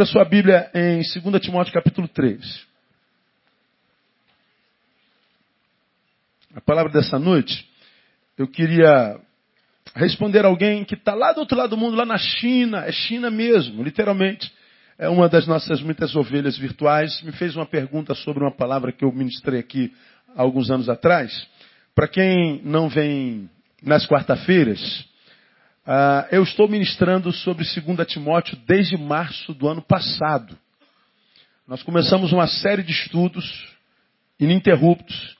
Abra sua Bíblia em 2 Timóteo capítulo 3. A palavra dessa noite, eu queria responder alguém que está lá do outro lado do mundo, lá na China, é China mesmo, literalmente. É uma das nossas muitas ovelhas virtuais. Me fez uma pergunta sobre uma palavra que eu ministrei aqui há alguns anos atrás. Para quem não vem nas quarta-feiras, Uh, eu estou ministrando sobre 2 Timóteo desde março do ano passado. Nós começamos uma série de estudos ininterruptos,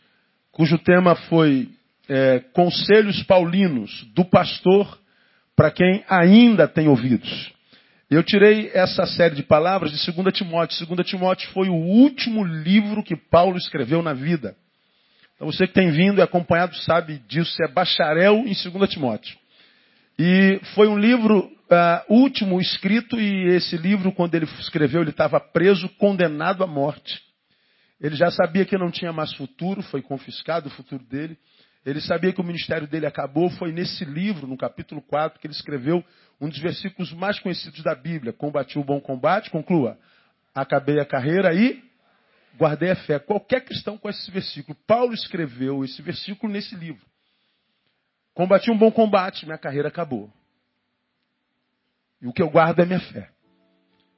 cujo tema foi é, Conselhos Paulinos do Pastor para quem ainda tem ouvidos. Eu tirei essa série de palavras de 2 Timóteo. 2 Timóteo foi o último livro que Paulo escreveu na vida. Então você que tem vindo e acompanhado sabe disso, é bacharel em 2 Timóteo. E foi um livro uh, último escrito, e esse livro, quando ele escreveu, ele estava preso, condenado à morte. Ele já sabia que não tinha mais futuro, foi confiscado o futuro dele. Ele sabia que o ministério dele acabou. Foi nesse livro, no capítulo 4, que ele escreveu um dos versículos mais conhecidos da Bíblia: Combati o bom combate, conclua. Acabei a carreira e guardei a fé. Qualquer cristão conhece esse versículo. Paulo escreveu esse versículo nesse livro. Combati um bom combate, minha carreira acabou. E o que eu guardo é minha fé.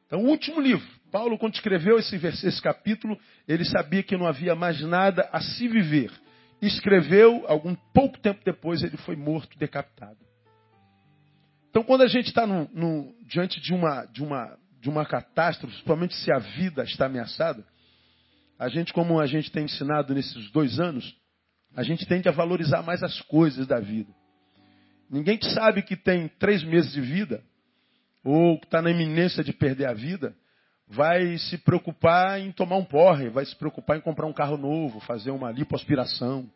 Então, o último livro. Paulo, quando escreveu esse, esse capítulo, ele sabia que não havia mais nada a se viver. Escreveu, algum pouco tempo depois, ele foi morto, decapitado. Então, quando a gente está diante de uma, de, uma, de uma catástrofe, principalmente se a vida está ameaçada, a gente, como a gente tem ensinado nesses dois anos, a gente tende a valorizar mais as coisas da vida. Ninguém que sabe que tem três meses de vida, ou que está na iminência de perder a vida, vai se preocupar em tomar um porre, vai se preocupar em comprar um carro novo, fazer uma lipoaspiração.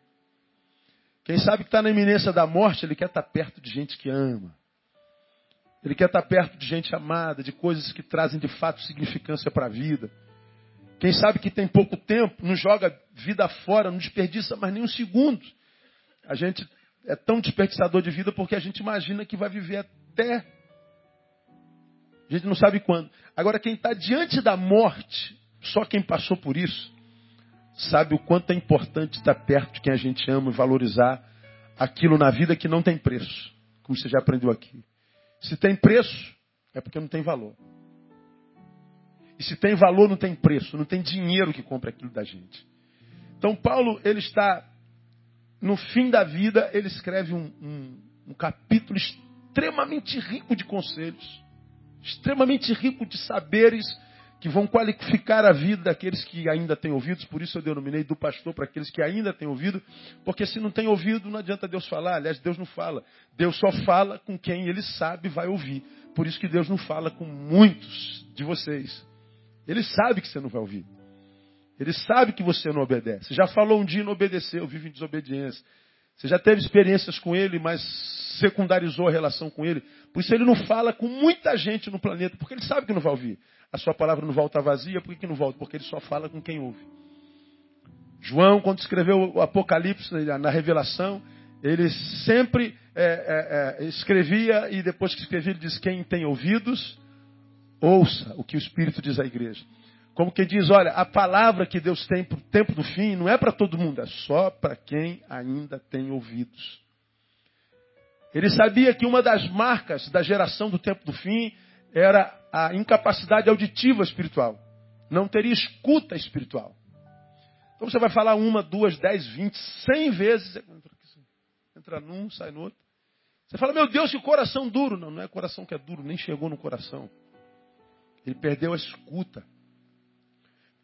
Quem sabe que está na iminência da morte, ele quer estar tá perto de gente que ama. Ele quer estar tá perto de gente amada, de coisas que trazem de fato significância para a vida. Quem sabe que tem pouco tempo, não joga vida fora, não desperdiça mais nem um segundo. A gente é tão desperdiçador de vida porque a gente imagina que vai viver até. A gente não sabe quando. Agora, quem está diante da morte, só quem passou por isso, sabe o quanto é importante estar perto de quem a gente ama e valorizar aquilo na vida que não tem preço. Como você já aprendeu aqui. Se tem preço, é porque não tem valor. E se tem valor, não tem preço, não tem dinheiro que compre aquilo da gente. Então, Paulo, ele está no fim da vida, ele escreve um, um, um capítulo extremamente rico de conselhos, extremamente rico de saberes que vão qualificar a vida daqueles que ainda têm ouvidos. Por isso eu denominei do pastor para aqueles que ainda têm ouvido, porque se não tem ouvido, não adianta Deus falar. Aliás, Deus não fala. Deus só fala com quem ele sabe vai ouvir. Por isso que Deus não fala com muitos de vocês. Ele sabe que você não vai ouvir. Ele sabe que você não obedece. Já falou um dia e não obedeceu, vive em desobediência. Você já teve experiências com ele, mas secundarizou a relação com ele. Por isso ele não fala com muita gente no planeta, porque ele sabe que não vai ouvir. A sua palavra não volta vazia, por que, não volta? Porque ele só fala com quem ouve. João, quando escreveu o Apocalipse na Revelação, ele sempre é, é, é, escrevia e depois que escrevia ele diz quem tem ouvidos, Ouça o que o Espírito diz à igreja. Como que diz, olha, a palavra que Deus tem para o tempo do fim não é para todo mundo, é só para quem ainda tem ouvidos. Ele sabia que uma das marcas da geração do tempo do fim era a incapacidade auditiva espiritual. Não teria escuta espiritual. Então você vai falar uma, duas, dez, vinte, cem vezes. Entra num, sai no outro. Você fala, meu Deus, que coração duro. Não, não é coração que é duro, nem chegou no coração. Ele perdeu a escuta.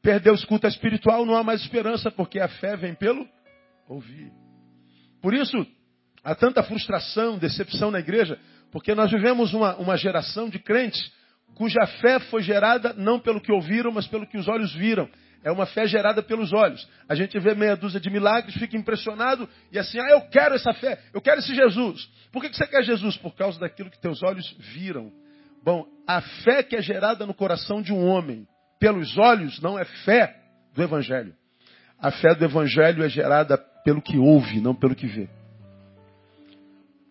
Perdeu a escuta espiritual, não há mais esperança, porque a fé vem pelo ouvir. Por isso, há tanta frustração, decepção na igreja, porque nós vivemos uma, uma geração de crentes cuja fé foi gerada não pelo que ouviram, mas pelo que os olhos viram. É uma fé gerada pelos olhos. A gente vê meia dúzia de milagres, fica impressionado e assim, ah, eu quero essa fé, eu quero esse Jesus. Por que você quer Jesus? Por causa daquilo que teus olhos viram. Bom, a fé que é gerada no coração de um homem pelos olhos não é fé do Evangelho. A fé do Evangelho é gerada pelo que ouve, não pelo que vê.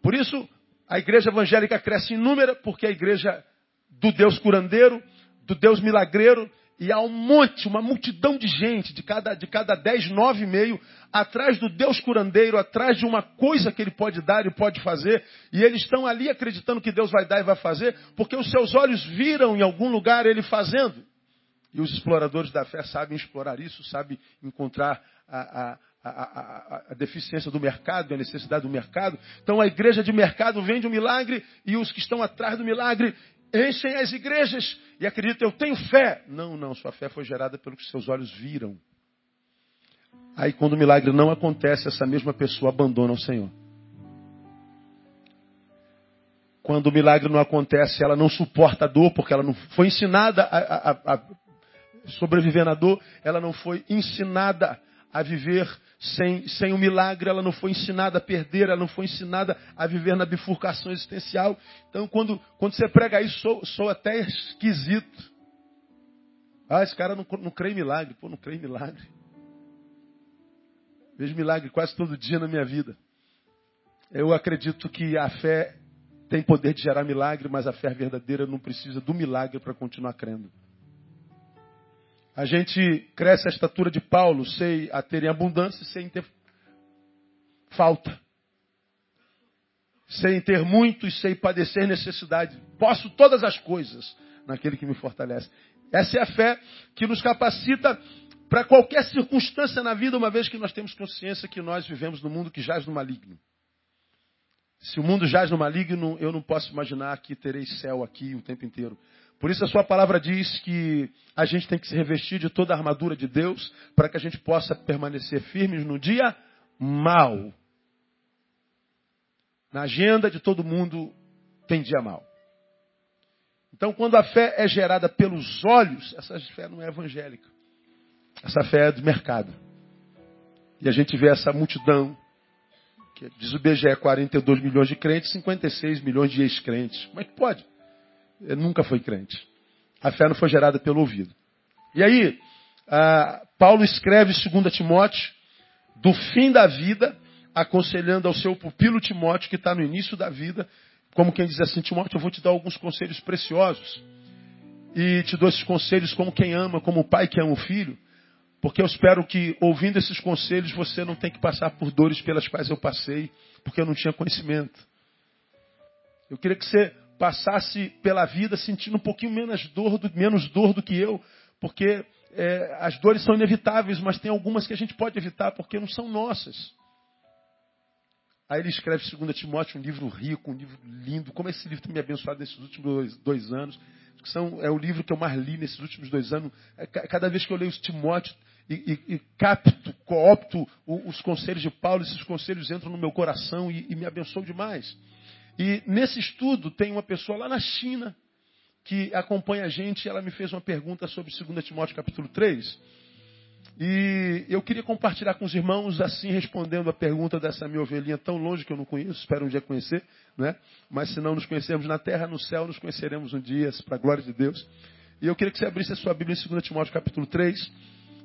Por isso, a igreja evangélica cresce em número, porque a igreja do Deus curandeiro do Deus milagreiro e há um monte, uma multidão de gente, de cada, de cada dez, nove e meio, atrás do Deus curandeiro, atrás de uma coisa que ele pode dar e pode fazer, e eles estão ali acreditando que Deus vai dar e vai fazer, porque os seus olhos viram em algum lugar ele fazendo. E os exploradores da fé sabem explorar isso, sabem encontrar a, a, a, a, deficiência do mercado, a necessidade do mercado. Então a igreja de mercado vende o um milagre e os que estão atrás do milagre enchem as igrejas e acreditam, eu tenho fé. Não, não, sua fé foi gerada pelo que seus olhos viram. Aí quando o milagre não acontece, essa mesma pessoa abandona o Senhor. Quando o milagre não acontece, ela não suporta a dor, porque ela não foi ensinada a, a, a sobreviver na dor, ela não foi ensinada a viver sem, sem o milagre, ela não foi ensinada a perder, ela não foi ensinada a viver na bifurcação existencial. Então, quando, quando você prega isso, sou, sou até esquisito. Ah, esse cara não, não crê em milagre. Pô, não crê em milagre. Vejo milagre quase todo dia na minha vida. Eu acredito que a fé tem poder de gerar milagre, mas a fé verdadeira não precisa do milagre para continuar crendo. A gente cresce a estatura de Paulo, sei a ter em abundância, sem ter falta. Sem ter muito e sem padecer necessidade. Posso todas as coisas naquele que me fortalece. Essa é a fé que nos capacita para qualquer circunstância na vida, uma vez que nós temos consciência que nós vivemos no mundo que jaz no maligno. Se o mundo jaz no maligno, eu não posso imaginar que terei céu aqui o tempo inteiro. Por isso a sua palavra diz que a gente tem que se revestir de toda a armadura de Deus para que a gente possa permanecer firmes no dia mal. Na agenda de todo mundo tem dia mal. Então, quando a fé é gerada pelos olhos, essa fé não é evangélica. Essa fé é do mercado. E a gente vê essa multidão, que diz o BGE 42 milhões de crentes, 56 milhões de ex-crentes. Como é que pode? Ele nunca foi crente. A fé não foi gerada pelo ouvido. E aí, Paulo escreve 2 Timóteo, do fim da vida, aconselhando ao seu pupilo Timóteo, que está no início da vida, como quem diz assim, Timóteo, eu vou te dar alguns conselhos preciosos. E te dou esses conselhos como quem ama, como o pai que ama o filho. Porque eu espero que, ouvindo esses conselhos, você não tenha que passar por dores pelas quais eu passei, porque eu não tinha conhecimento. Eu queria que você passasse pela vida sentindo um pouquinho menos dor do, menos dor do que eu, porque é, as dores são inevitáveis, mas tem algumas que a gente pode evitar porque não são nossas. Aí ele escreve 2 Timóteo, um livro rico, um livro lindo. Como esse livro tem me abençoado nesses últimos dois, dois anos. São, é o livro que eu mais li nesses últimos dois anos. É, cada vez que eu leio Timóteo e, e, e capto, coopto os conselhos de Paulo, esses conselhos entram no meu coração e, e me abençoam demais. E nesse estudo tem uma pessoa lá na China que acompanha a gente, ela me fez uma pergunta sobre 2 Timóteo capítulo 3. E eu queria compartilhar com os irmãos, assim, respondendo a pergunta dessa minha ovelhinha tão longe que eu não conheço, espero um dia conhecer, né? Mas se não nos conhecermos na terra, no céu, nos conheceremos um dia, para a glória de Deus. E eu queria que você abrisse a sua Bíblia em 2 Timóteo capítulo 3,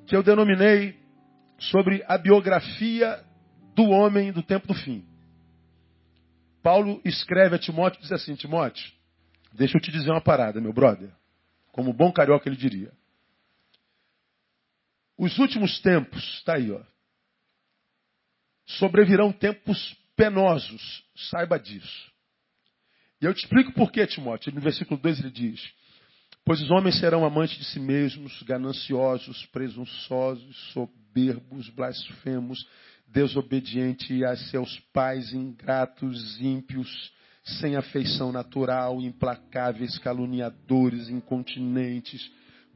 que eu denominei sobre a biografia do homem do tempo do fim. Paulo escreve a Timóteo e diz assim: Timóteo, deixa eu te dizer uma parada, meu brother. Como bom carioca ele diria. Os últimos tempos, está aí, ó. Sobrevirão tempos penosos, saiba disso. E eu te explico por quê, Timóteo. No versículo 2 ele diz: Pois os homens serão amantes de si mesmos, gananciosos, presunçosos, soberbos, blasfemos, desobediente a seus pais, ingratos, ímpios, sem afeição natural, implacáveis, caluniadores, incontinentes,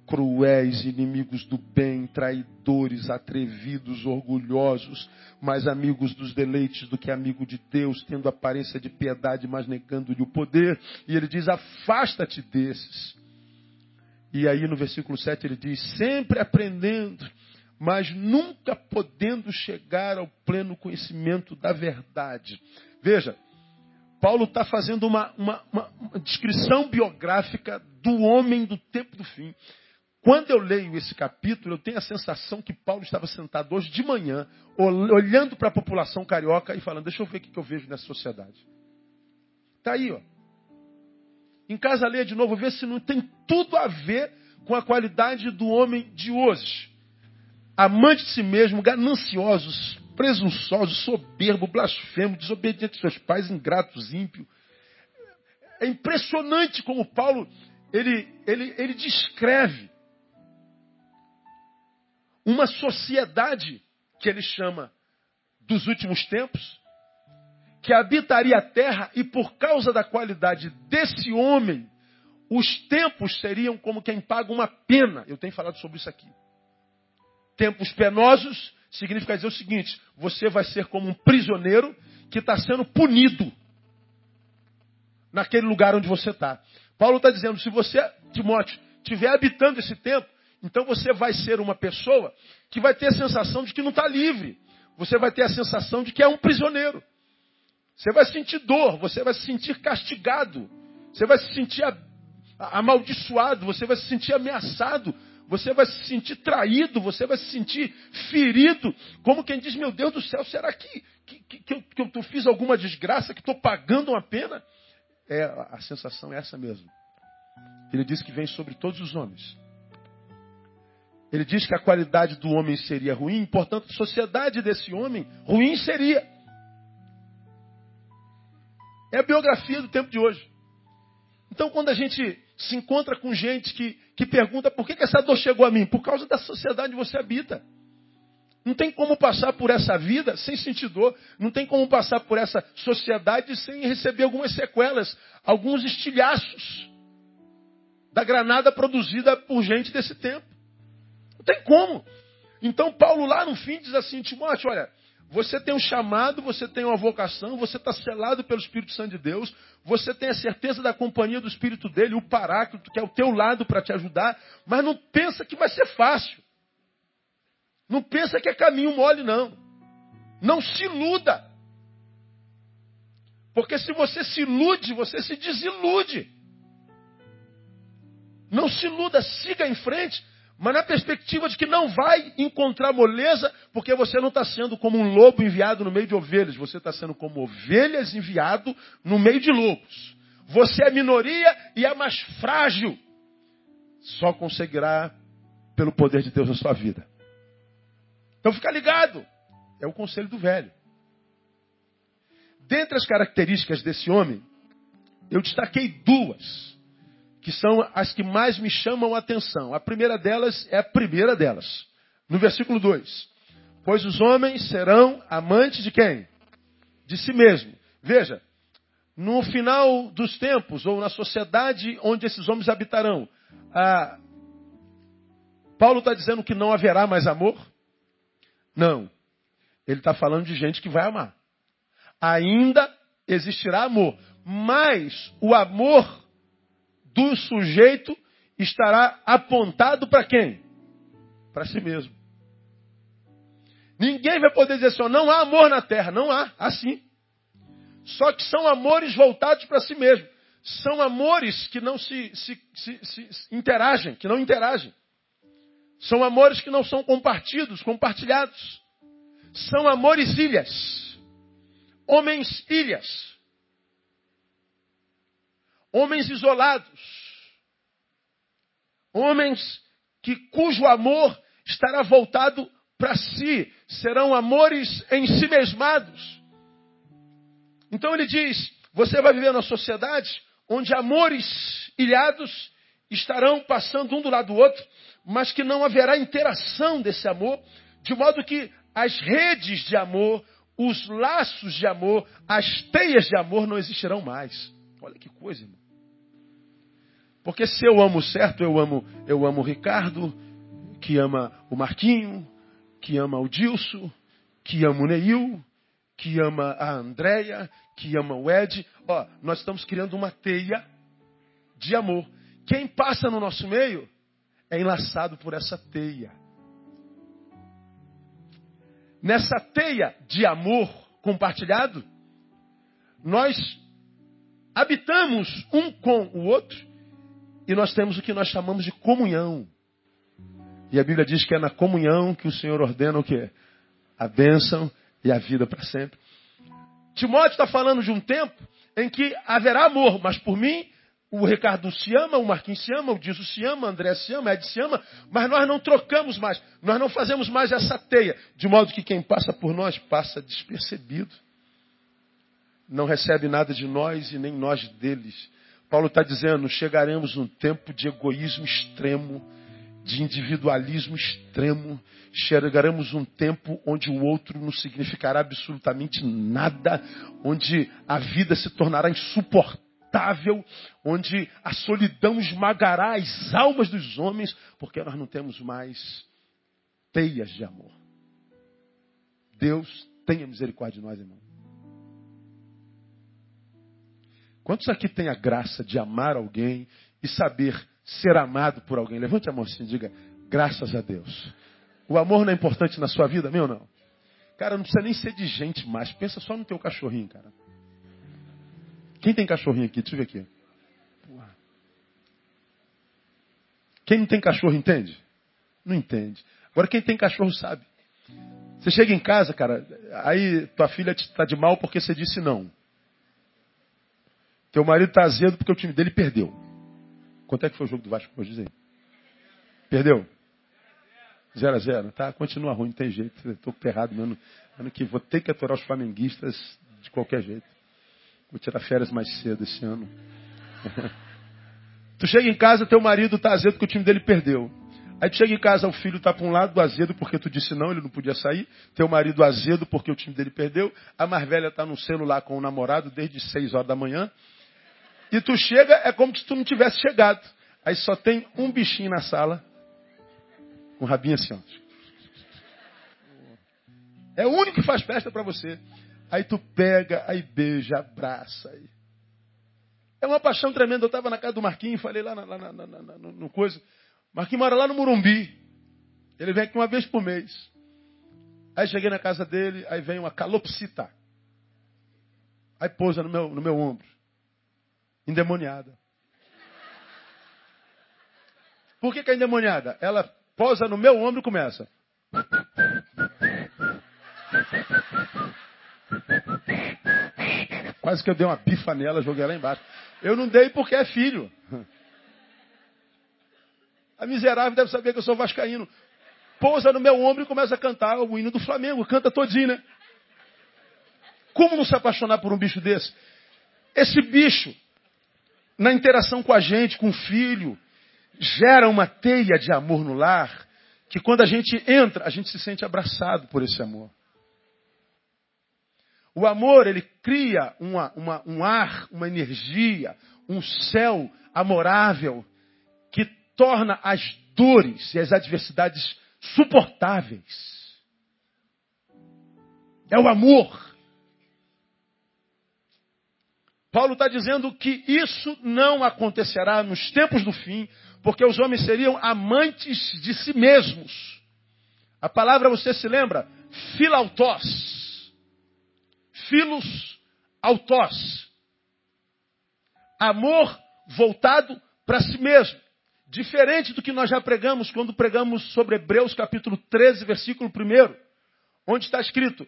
cruéis, inimigos do bem, traidores, atrevidos, orgulhosos, mais amigos dos deleites do que amigo de Deus, tendo aparência de piedade, mas negando-lhe o poder. E ele diz: afasta-te desses. E aí no versículo 7 ele diz: sempre aprendendo mas nunca podendo chegar ao pleno conhecimento da verdade. Veja, Paulo está fazendo uma, uma, uma, descrição biográfica do homem do tempo do fim. Quando eu leio esse capítulo, eu tenho a sensação que Paulo estava sentado hoje de manhã, olhando para a população carioca e falando: Deixa eu ver o que eu vejo nessa sociedade. Está aí, ó. Em casa, leia de novo, vê se não tem tudo a ver com a qualidade do homem de hoje. Amante de si mesmo, gananciosos, presunçosos, soberbo, blasfemo, desobediente aos seus pais, ingratos, ímpio. É impressionante como Paulo ele, ele, ele descreve uma sociedade que ele chama dos últimos tempos, que habitaria a terra e por causa da qualidade desse homem, os tempos seriam como quem paga uma pena. Eu tenho falado sobre isso aqui. Tempos penosos significa dizer o seguinte: você vai ser como um prisioneiro que está sendo punido naquele lugar onde você está. Paulo está dizendo: se você, Timóteo, estiver habitando esse tempo, então você vai ser uma pessoa que vai ter a sensação de que não está livre. Você vai ter a sensação de que é um prisioneiro. Você vai sentir dor, você vai se sentir castigado, você vai se sentir amaldiçoado, você vai se sentir ameaçado, você vai se sentir traído, você vai se sentir ferido, como quem diz: Meu Deus do céu, será que, que, que, que eu, que eu fiz alguma desgraça, que estou pagando uma pena? É, a sensação é essa mesmo. Ele diz que vem sobre todos os homens. Ele diz que a qualidade do homem seria ruim, portanto, a sociedade desse homem ruim seria. É a biografia do tempo de hoje. Então, quando a gente se encontra com gente que, que pergunta por que, que essa dor chegou a mim, por causa da sociedade onde você habita. Não tem como passar por essa vida sem sentir dor. Não tem como passar por essa sociedade sem receber algumas sequelas, alguns estilhaços da granada produzida por gente desse tempo. Não tem como. Então Paulo lá no fim diz assim, Timóteo, olha, você tem um chamado, você tem uma vocação, você está selado pelo Espírito Santo de Deus, você tem a certeza da companhia do Espírito dele, o Paráclito, que é o teu lado para te ajudar, mas não pensa que vai ser fácil. Não pensa que é caminho mole, não. Não se iluda. Porque se você se ilude, você se desilude. Não se iluda, siga em frente mas na perspectiva de que não vai encontrar moleza, porque você não está sendo como um lobo enviado no meio de ovelhas, você está sendo como ovelhas enviado no meio de lobos. Você é minoria e é mais frágil. Só conseguirá pelo poder de Deus na sua vida. Então fica ligado. É o conselho do velho. Dentre as características desse homem, eu destaquei duas que são as que mais me chamam a atenção. A primeira delas é a primeira delas. No versículo 2. Pois os homens serão amantes de quem? De si mesmo. Veja, no final dos tempos, ou na sociedade onde esses homens habitarão, a... Paulo está dizendo que não haverá mais amor? Não. Ele está falando de gente que vai amar. Ainda existirá amor. Mas o amor do sujeito estará apontado para quem? Para si mesmo. Ninguém vai poder dizer assim, não há amor na terra. Não há, assim. Só que são amores voltados para si mesmo. São amores que não se, se, se, se, interagem, que não interagem. São amores que não são compartidos, compartilhados. São amores ilhas. Homens ilhas. Homens isolados. Homens que cujo amor estará voltado para si, serão amores em si mesmados. Então ele diz: você vai viver na sociedade onde amores ilhados estarão passando um do lado do outro, mas que não haverá interação desse amor, de modo que as redes de amor, os laços de amor, as teias de amor não existirão mais. Olha que coisa, irmão. Porque se eu amo certo, eu amo, eu amo o Ricardo, que ama o Marquinho, que ama o Dilso, que ama o Neil, que ama a Andréia, que ama o Ed. Ó, nós estamos criando uma teia de amor. Quem passa no nosso meio é enlaçado por essa teia. Nessa teia de amor compartilhado, nós habitamos um com o outro e nós temos o que nós chamamos de comunhão. E a Bíblia diz que é na comunhão que o Senhor ordena o quê? A bênção e a vida para sempre. Timóteo está falando de um tempo em que haverá amor, mas por mim O Ricardo se ama, o Marquinhos se ama, o Disso se ama, o André se ama, Ed se ama, mas nós não trocamos mais, nós não fazemos mais essa teia, de modo que quem passa por nós passa despercebido. Não recebe nada de nós e nem nós deles. Paulo está dizendo: chegaremos num tempo de egoísmo extremo, de individualismo extremo. Chegaremos um tempo onde o outro não significará absolutamente nada, onde a vida se tornará insuportável, onde a solidão esmagará as almas dos homens, porque nós não temos mais teias de amor. Deus tenha misericórdia de nós, irmão. Quantos aqui tem a graça de amar alguém e saber ser amado por alguém? Levante a mão assim e diga, graças a Deus. O amor não é importante na sua vida, meu não? Cara, não precisa nem ser de gente mais. Pensa só no teu cachorrinho, cara. Quem tem cachorrinho aqui? Deixa eu ver aqui. Quem não tem cachorro entende? Não entende. Agora quem tem cachorro sabe. Você chega em casa, cara, aí tua filha está de mal porque você disse não. Teu marido está azedo porque o time dele perdeu. Quanto é que foi o jogo do Vasco hoje? Diz aí. Perdeu? 0 a 0 tá? Continua ruim, não tem jeito. Estou errado mesmo. Ano que vou ter que aturar os flamenguistas de qualquer jeito. Vou tirar férias mais cedo esse ano. tu chega em casa, teu marido está azedo porque o time dele perdeu. Aí tu chega em casa, o filho está para um lado, azedo porque tu disse não, ele não podia sair. Teu marido azedo porque o time dele perdeu. A mais velha está no celular com o namorado desde 6 horas da manhã. E tu chega, é como se tu não tivesse chegado. Aí só tem um bichinho na sala, com um rabinho assim, ó. É o único que faz festa para você. Aí tu pega, aí beija, abraça. Aí. É uma paixão tremenda. Eu estava na casa do Marquinhos, falei lá, na, na, na, no, no coisa. Marquinhos mora lá no Morumbi. Ele vem aqui uma vez por mês. Aí cheguei na casa dele, aí vem uma calopsita. Aí pousa no meu, no meu ombro endemoniada. Por que, que é endemoniada? Ela posa no meu ombro e começa. Quase que eu dei uma pifa nela, joguei ela embaixo. Eu não dei porque é filho. A miserável deve saber que eu sou vascaíno. Pousa no meu ombro e começa a cantar o hino do Flamengo. Canta todinho, né? Como não se apaixonar por um bicho desse? Esse bicho na interação com a gente, com o filho, gera uma teia de amor no lar, que quando a gente entra, a gente se sente abraçado por esse amor. O amor, ele cria uma, uma, um ar, uma energia, um céu amorável, que torna as dores e as adversidades suportáveis. É o amor. Paulo está dizendo que isso não acontecerá nos tempos do fim, porque os homens seriam amantes de si mesmos. A palavra você se lembra? Filautós. Filos autós. Amor voltado para si mesmo. Diferente do que nós já pregamos quando pregamos sobre Hebreus capítulo 13, versículo 1, onde está escrito: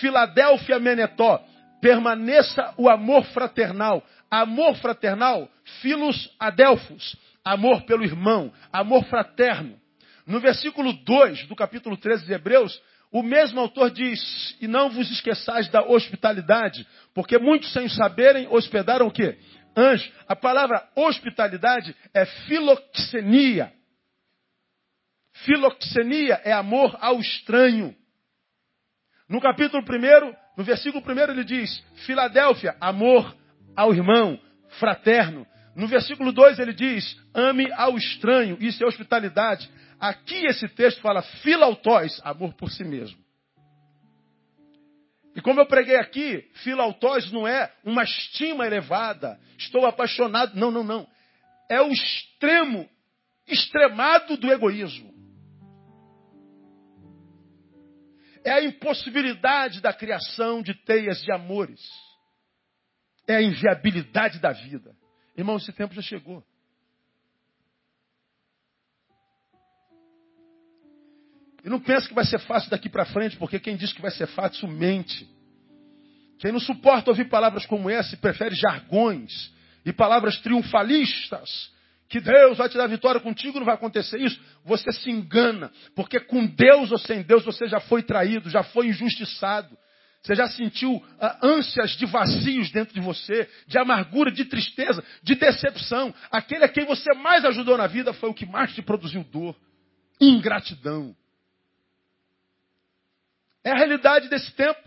Filadélfia Menetó, permaneça o amor fraternal. Amor fraternal, filos adelfos, amor pelo irmão, amor fraterno. No versículo 2 do capítulo 13 de Hebreus, o mesmo autor diz: E não vos esqueçais da hospitalidade, porque muitos sem saberem hospedaram o quê? Anjo. A palavra hospitalidade é filoxenia. Filoxenia é amor ao estranho. No capítulo 1, no versículo 1 ele diz: Filadélfia, amor ao irmão, fraterno. No versículo 2 ele diz: ame ao estranho, isso é hospitalidade. Aqui esse texto fala filautóis, amor por si mesmo. E como eu preguei aqui, filautóis não é uma estima elevada, estou apaixonado. Não, não, não. É o extremo, extremado do egoísmo. É a impossibilidade da criação de teias de amores. É a inviabilidade da vida. Irmão, esse tempo já chegou. E não pense que vai ser fácil daqui para frente, porque quem diz que vai ser fácil mente. Quem não suporta ouvir palavras como essa e prefere jargões e palavras triunfalistas, que Deus vai te dar vitória contigo, não vai acontecer isso, você se engana. Porque com Deus ou sem Deus você já foi traído, já foi injustiçado. Você já sentiu ah, ânsias de vazios dentro de você, de amargura, de tristeza, de decepção. Aquele a quem você mais ajudou na vida foi o que mais te produziu dor. Ingratidão. É a realidade desse tempo.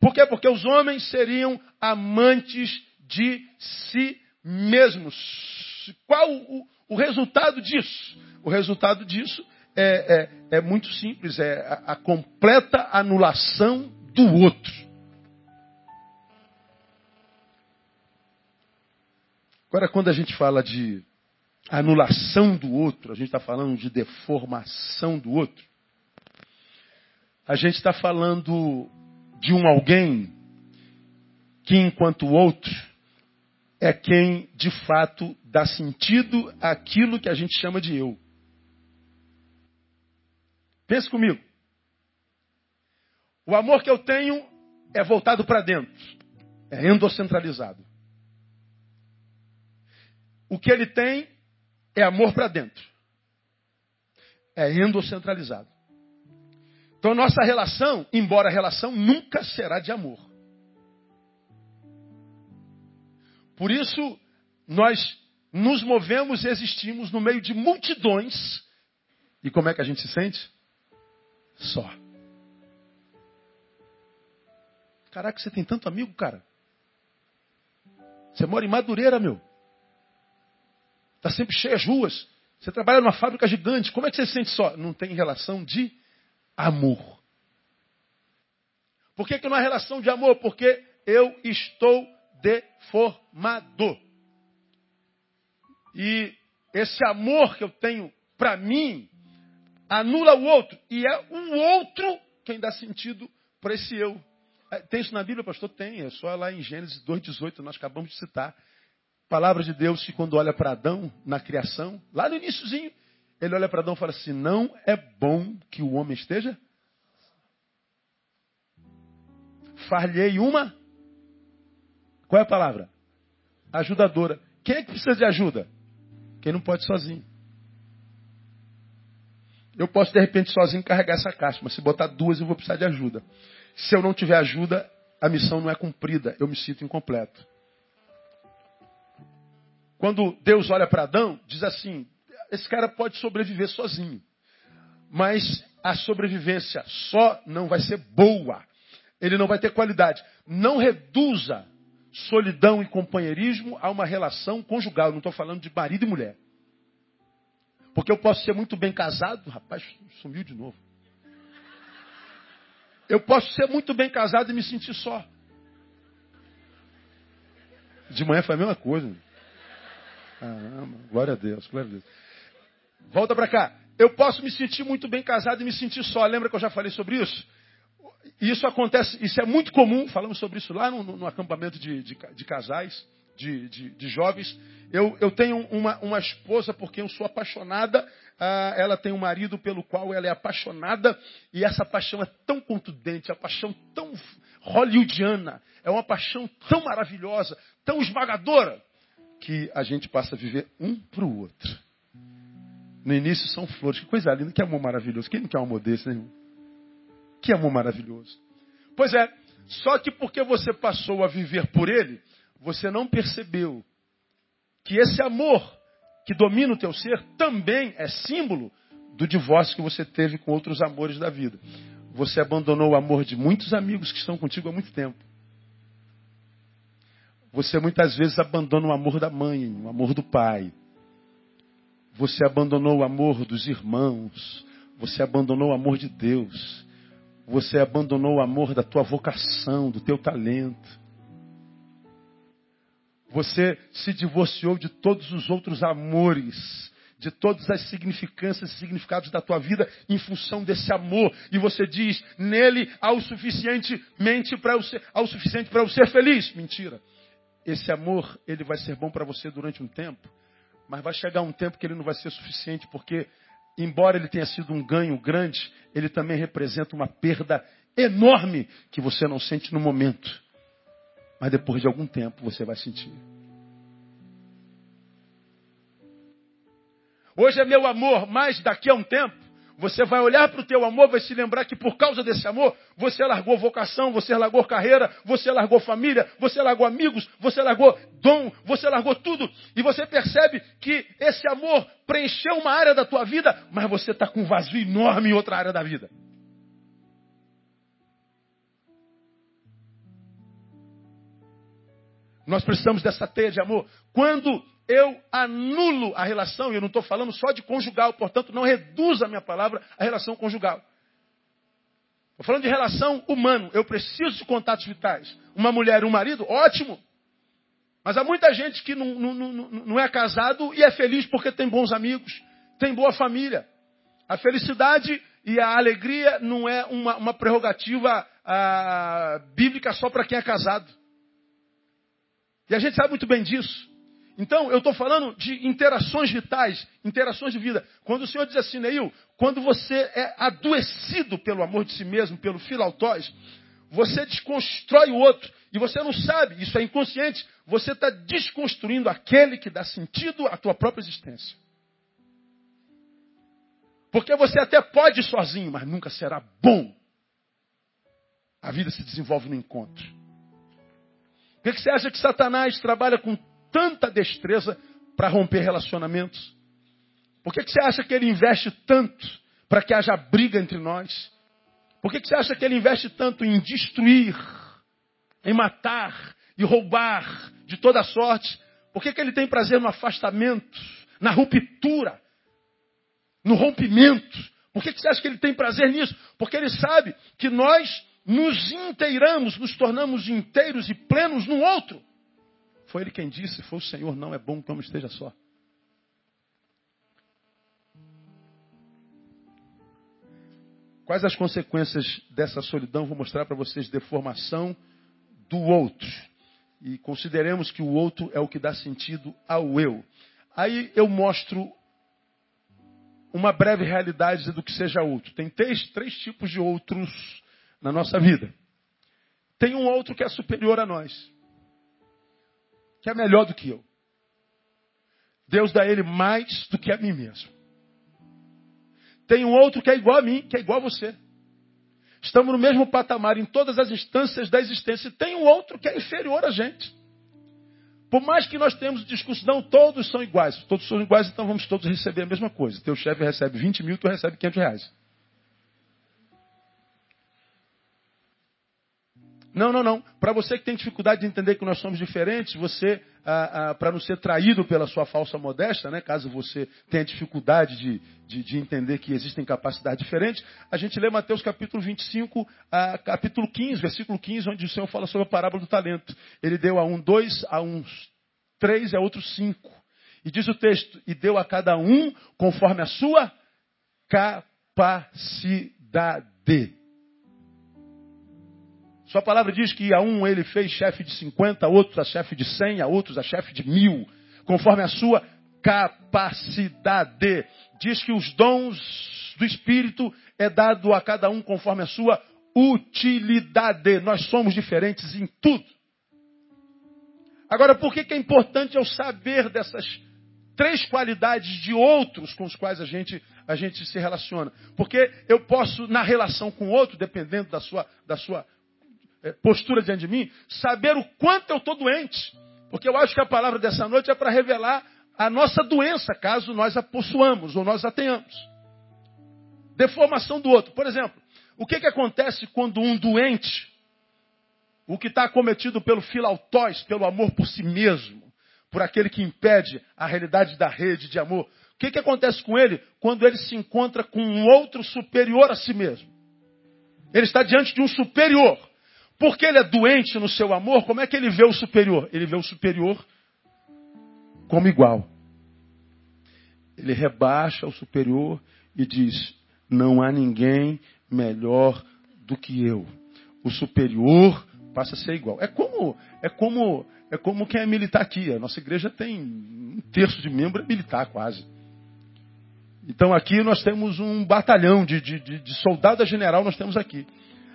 Por quê? Porque os homens seriam amantes de si mesmos. Qual o, o resultado disso? O resultado disso é, é, é muito simples, é a, a completa anulação do outro. Agora, quando a gente fala de anulação do outro, a gente está falando de deformação do outro. A gente está falando de um alguém que, enquanto o outro, é quem de fato dá sentido àquilo que a gente chama de eu. Pense comigo. O amor que eu tenho é voltado para dentro, é endocentralizado. O que ele tem é amor para dentro, é endocentralizado. Então, nossa relação, embora a relação, nunca será de amor. Por isso, nós nos movemos e existimos no meio de multidões. E como é que a gente se sente? Só. Caraca, você tem tanto amigo, cara. Você mora em Madureira, meu. Está sempre cheio as ruas. Você trabalha numa fábrica gigante. Como é que você se sente só? Não tem relação de amor. Por que, que não há relação de amor? Porque eu estou deformado. E esse amor que eu tenho para mim anula o outro. E é o outro quem dá sentido para esse eu. É, tem isso na Bíblia, pastor? Tem. É só lá em Gênesis 2,18, nós acabamos de citar. Palavra de Deus que quando olha para Adão na criação, lá no iníciozinho, ele olha para Adão e fala assim: não é bom que o homem esteja. Farlhei uma. Qual é a palavra? Ajudadora. Quem é que precisa de ajuda? Quem não pode sozinho. Eu posso, de repente, sozinho carregar essa caixa, mas se botar duas, eu vou precisar de ajuda. Se eu não tiver ajuda, a missão não é cumprida, eu me sinto incompleto. Quando Deus olha para Adão, diz assim: esse cara pode sobreviver sozinho, mas a sobrevivência só não vai ser boa, ele não vai ter qualidade. Não reduza solidão e companheirismo a uma relação conjugal, não estou falando de marido e mulher. Porque eu posso ser muito bem casado, rapaz, sumiu de novo. Eu posso ser muito bem casado e me sentir só. De manhã foi a mesma coisa. Caramba, glória a Deus, glória a Deus. Volta para cá. Eu posso me sentir muito bem casado e me sentir só. Lembra que eu já falei sobre isso? Isso acontece, isso é muito comum. Falamos sobre isso lá no, no acampamento de, de, de casais, de, de, jovens. Eu, eu tenho uma, uma esposa por quem eu sou apaixonada ah, ela tem um marido pelo qual ela é apaixonada, e essa paixão é tão contundente, uma paixão tão hollywoodiana, é uma paixão tão maravilhosa, tão esmagadora, que a gente passa a viver um para o outro. No início são flores, que coisa linda, que amor maravilhoso. Quem não quer um amor desse, né, irmão? Que amor maravilhoso. Pois é, só que porque você passou a viver por ele, você não percebeu que esse amor que domina o teu ser, também é símbolo do divórcio que você teve com outros amores da vida. Você abandonou o amor de muitos amigos que estão contigo há muito tempo. Você muitas vezes abandona o amor da mãe, o amor do pai. Você abandonou o amor dos irmãos. Você abandonou o amor de Deus. Você abandonou o amor da tua vocação, do teu talento. Você se divorciou de todos os outros amores, de todas as significâncias e significados da tua vida em função desse amor. E você diz, nele há o suficientemente para eu ser, há o suficiente para eu ser feliz. Mentira. Esse amor, ele vai ser bom para você durante um tempo, mas vai chegar um tempo que ele não vai ser suficiente, porque, embora ele tenha sido um ganho grande, ele também representa uma perda enorme que você não sente no momento. Mas depois de algum tempo você vai sentir. Hoje é meu amor, mas daqui a um tempo você vai olhar para o teu amor, vai se lembrar que por causa desse amor, você largou vocação, você largou carreira, você largou família, você largou amigos, você largou dom, você largou tudo. E você percebe que esse amor preencheu uma área da tua vida, mas você está com um vazio enorme em outra área da vida. Nós precisamos dessa teia de amor. Quando eu anulo a relação, e eu não estou falando só de conjugal, portanto, não reduza a minha palavra à relação conjugal. Estou falando de relação humana. Eu preciso de contatos vitais. Uma mulher e um marido, ótimo. Mas há muita gente que não, não, não, não é casado e é feliz porque tem bons amigos, tem boa família. A felicidade e a alegria não é uma, uma prerrogativa ah, bíblica só para quem é casado. E a gente sabe muito bem disso. Então, eu estou falando de interações vitais, interações de vida. Quando o Senhor diz assim, Neil, quando você é adoecido pelo amor de si mesmo, pelo filautóis, você desconstrói o outro. E você não sabe, isso é inconsciente, você está desconstruindo aquele que dá sentido à tua própria existência. Porque você até pode ir sozinho, mas nunca será bom. A vida se desenvolve no encontro. Por que você acha que Satanás trabalha com tanta destreza para romper relacionamentos? Por que você acha que ele investe tanto para que haja briga entre nós? Por que você acha que ele investe tanto em destruir, em matar e roubar de toda sorte? Por que, que ele tem prazer no afastamento, na ruptura, no rompimento? Por que, que você acha que ele tem prazer nisso? Porque ele sabe que nós nos inteiramos, nos tornamos inteiros e plenos no outro. Foi ele quem disse, foi o Senhor, não é bom que o homem esteja só. Quais as consequências dessa solidão? Vou mostrar para vocês deformação do outro. E consideremos que o outro é o que dá sentido ao eu. Aí eu mostro uma breve realidade do que seja outro. Tem três, três tipos de outros na nossa vida. Tem um outro que é superior a nós, que é melhor do que eu. Deus dá a ele mais do que a mim mesmo. Tem um outro que é igual a mim, que é igual a você. Estamos no mesmo patamar em todas as instâncias da existência. Tem um outro que é inferior a gente. Por mais que nós tenhamos discussão, todos são iguais. Todos são iguais, então vamos todos receber a mesma coisa. Teu chefe recebe 20 mil, tu recebe 500 reais. Não, não, não. Para você que tem dificuldade de entender que nós somos diferentes, você, ah, ah, para não ser traído pela sua falsa modéstia, né, caso você tenha dificuldade de, de, de, entender que existem capacidades diferentes, a gente lê Mateus capítulo 25, ah, capítulo 15, versículo 15, onde o Senhor fala sobre a parábola do talento. Ele deu a um dois, a uns três e a outros cinco. E diz o texto, e deu a cada um conforme a sua capacidade. Sua palavra diz que a um ele fez chefe de 50, a outros a chefe de 100, a outros a chefe de mil, conforme a sua capacidade. Diz que os dons do Espírito é dado a cada um conforme a sua utilidade. Nós somos diferentes em tudo. Agora, por que, que é importante eu saber dessas três qualidades de outros com os quais a gente, a gente se relaciona? Porque eu posso, na relação com o outro, dependendo da sua, da sua postura diante de mim, saber o quanto eu estou doente. Porque eu acho que a palavra dessa noite é para revelar a nossa doença, caso nós a possuamos ou nós a tenhamos. Deformação do outro. Por exemplo, o que, que acontece quando um doente, o que está cometido pelo filautóis, pelo amor por si mesmo, por aquele que impede a realidade da rede de amor, o que, que acontece com ele quando ele se encontra com um outro superior a si mesmo? Ele está diante de um superior. Porque ele é doente no seu amor, como é que ele vê o superior? Ele vê o superior como igual. Ele rebaixa o superior e diz: Não há ninguém melhor do que eu. O superior passa a ser igual. É como é como é como quem é militar aqui. A nossa igreja tem um terço de membro é militar quase. Então aqui nós temos um batalhão de, de, de, de soldado a general, nós temos aqui.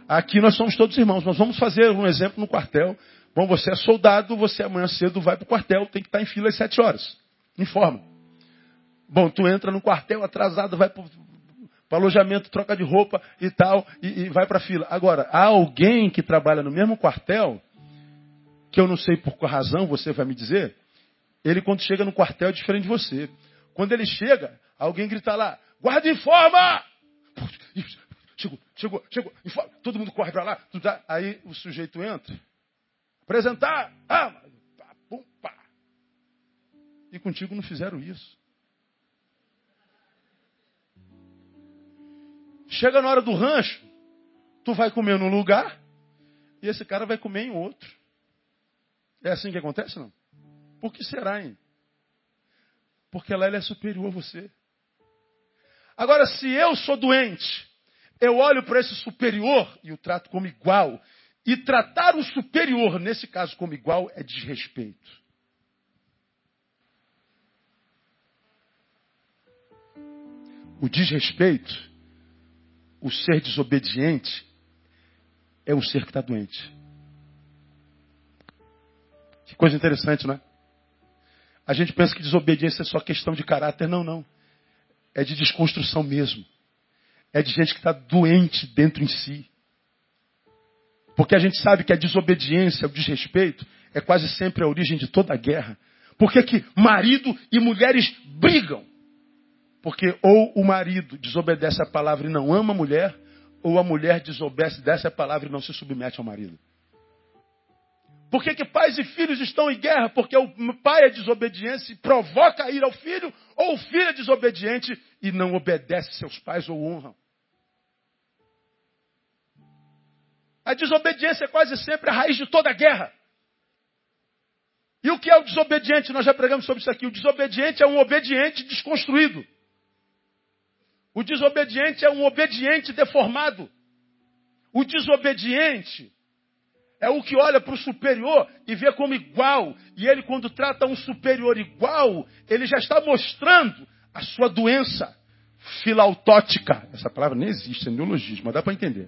Aqui nós somos todos irmãos. Nós vamos fazer um exemplo no quartel. Bom, você é soldado, você amanhã cedo vai para o quartel, tem que estar em fila às sete horas. Informa. Bom, tu entra no quartel atrasado, vai para alojamento, troca de roupa e tal, e, e vai para a fila. Agora, há alguém que trabalha no mesmo quartel, que eu não sei por qual razão, você vai me dizer, ele quando chega no quartel é diferente de você. Quando ele chega, alguém grita lá, guarda informa! Chegou, chegou, chegou, todo mundo corre para lá. Aí o sujeito entra, apresentar, ah, pá, pum, pá. E contigo não fizeram isso. Chega na hora do rancho, tu vai comer num lugar e esse cara vai comer em outro. É assim que acontece, não? Por que será, hein? Porque lá ele é superior a você. Agora, se eu sou doente, eu olho para esse superior e o trato como igual. E tratar o superior, nesse caso, como igual, é desrespeito. O desrespeito, o ser desobediente, é o ser que está doente. Que coisa interessante, não é? A gente pensa que desobediência é só questão de caráter. Não, não. É de desconstrução mesmo. É de gente que está doente dentro em si. Porque a gente sabe que a desobediência, o desrespeito, é quase sempre a origem de toda a guerra. Por que, que marido e mulheres brigam? Porque ou o marido desobedece a palavra e não ama a mulher, ou a mulher desobedece a palavra e não se submete ao marido. Por que, que pais e filhos estão em guerra? Porque o pai é desobediente e provoca a ira ao filho, ou o filho é desobediente e não obedece seus pais ou honram. A desobediência é quase sempre a raiz de toda guerra. E o que é o desobediente? Nós já pregamos sobre isso aqui. O desobediente é um obediente desconstruído. O desobediente é um obediente deformado. O desobediente é o que olha para o superior e vê como igual. E ele, quando trata um superior igual, ele já está mostrando a sua doença filautótica. Essa palavra nem existe, é neologismo, mas dá para entender.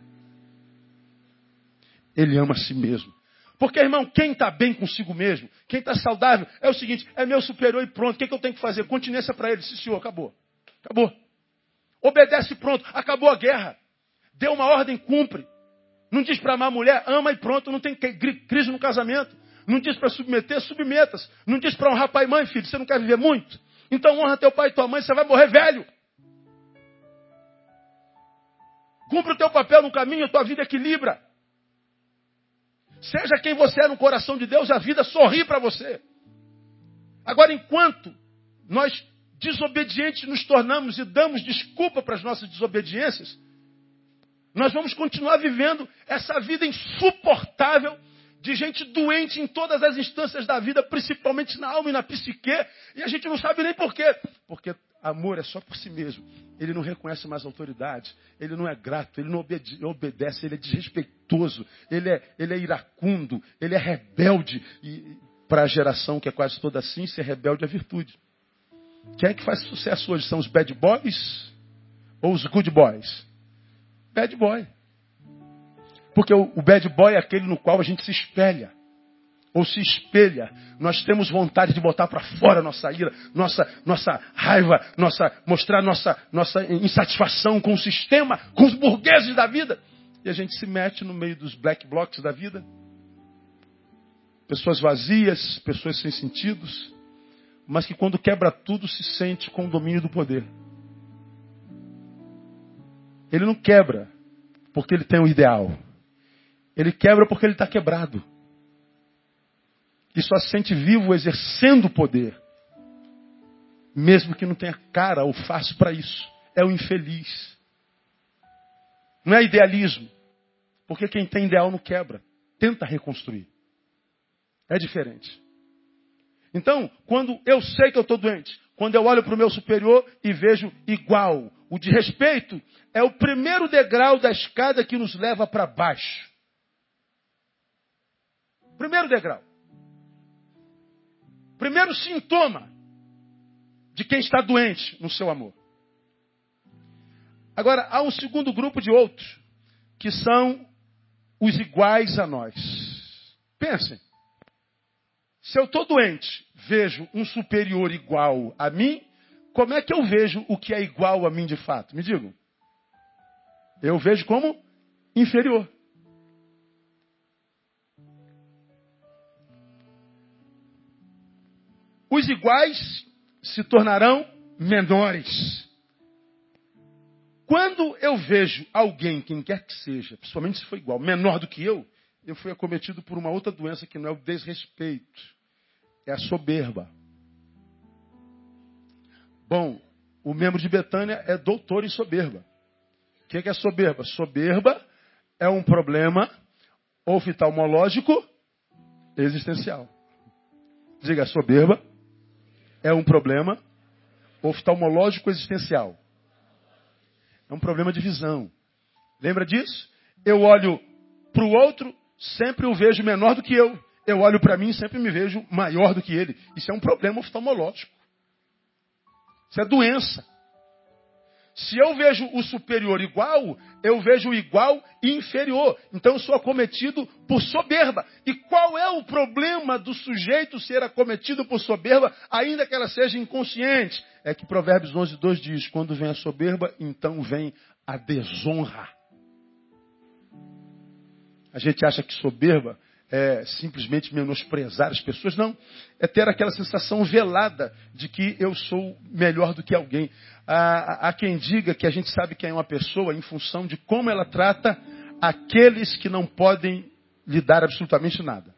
Ele ama a si mesmo. Porque, irmão, quem está bem consigo mesmo, quem está saudável, é o seguinte: é meu superior e pronto. O que, é que eu tenho que fazer? Continência para ele. Sim, senhor, acabou. Acabou. Obedece pronto. Acabou a guerra. Deu uma ordem, cumpre. Não diz para amar a mulher, ama e pronto, não tem crise no casamento. Não diz para submeter, submetas. Não diz para honrar pai e mãe, filho, você não quer viver muito? Então honra teu pai e tua mãe, você vai morrer velho. Cumpre o teu papel no caminho, tua vida equilibra. Seja quem você é no coração de Deus, a vida sorri para você. Agora, enquanto nós desobedientes nos tornamos e damos desculpa para as nossas desobediências, nós vamos continuar vivendo essa vida insuportável de gente doente em todas as instâncias da vida, principalmente na alma e na psique, e a gente não sabe nem por quê. Porque amor é só por si mesmo. Ele não reconhece mais autoridade, ele não é grato, ele não obede obedece, ele é desrespeitoso, ele é, ele é iracundo, ele é rebelde. E para a geração que é quase toda assim, ser rebelde é virtude. Quem é que faz sucesso hoje? São os bad boys ou os good boys? Bad boy. Porque o, bad boy é aquele no qual a gente se espelha. Ou se espelha. Nós temos vontade de botar para fora nossa ira, nossa, nossa raiva, nossa, mostrar nossa, nossa insatisfação com o sistema, com os burgueses da vida. E a gente se mete no meio dos black blocs da vida. Pessoas vazias, pessoas sem sentidos, mas que quando quebra tudo se sente com o domínio do poder. Ele não quebra porque ele tem um ideal. Ele quebra porque ele está quebrado. E só se sente vivo exercendo o poder. Mesmo que não tenha cara ou face para isso. É o infeliz. Não é idealismo. Porque quem tem ideal não quebra. Tenta reconstruir. É diferente. Então, quando eu sei que eu estou doente, quando eu olho para o meu superior e vejo igual, o de respeito é o primeiro degrau da escada que nos leva para baixo. Primeiro degrau. Primeiro sintoma de quem está doente no seu amor. Agora, há um segundo grupo de outros, que são os iguais a nós. Pensem. Se eu estou doente, vejo um superior igual a mim, como é que eu vejo o que é igual a mim de fato? Me digam. Eu vejo como inferior. Os iguais se tornarão menores. Quando eu vejo alguém, quem quer que seja, principalmente se for igual, menor do que eu, eu fui acometido por uma outra doença que não é o desrespeito, é a soberba. Bom, o membro de Betânia é doutor em soberba. O que é soberba? Soberba é um problema oftalmológico existencial. Diga, soberba é um problema oftalmológico existencial. É um problema de visão. Lembra disso? Eu olho para o outro, sempre o vejo menor do que eu. Eu olho para mim, sempre me vejo maior do que ele. Isso é um problema oftalmológico. Isso é doença. Se eu vejo o superior igual, eu vejo o igual inferior. Então eu sou acometido por soberba. E qual é o problema do sujeito ser acometido por soberba, ainda que ela seja inconsciente? É que Provérbios 11, 2 diz: quando vem a soberba, então vem a desonra. A gente acha que soberba é simplesmente menosprezar as pessoas, não. É ter aquela sensação velada de que eu sou melhor do que alguém. Há, há quem diga que a gente sabe quem é uma pessoa em função de como ela trata aqueles que não podem lhe dar absolutamente nada.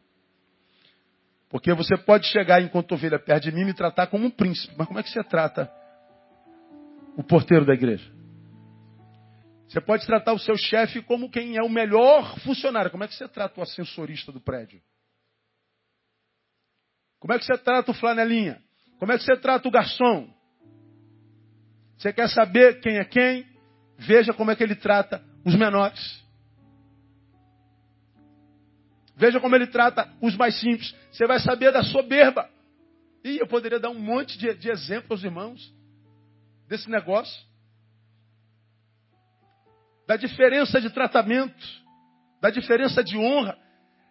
Porque você pode chegar enquanto ovelha perto de mim e me tratar como um príncipe, mas como é que você trata o porteiro da igreja? Você pode tratar o seu chefe como quem é o melhor funcionário. Como é que você trata o ascensorista do prédio? Como é que você trata o flanelinha? Como é que você trata o garçom? Você quer saber quem é quem? Veja como é que ele trata os menores. Veja como ele trata os mais simples. Você vai saber da soberba. E eu poderia dar um monte de, de exemplos aos irmãos desse negócio da diferença de tratamento, da diferença de honra.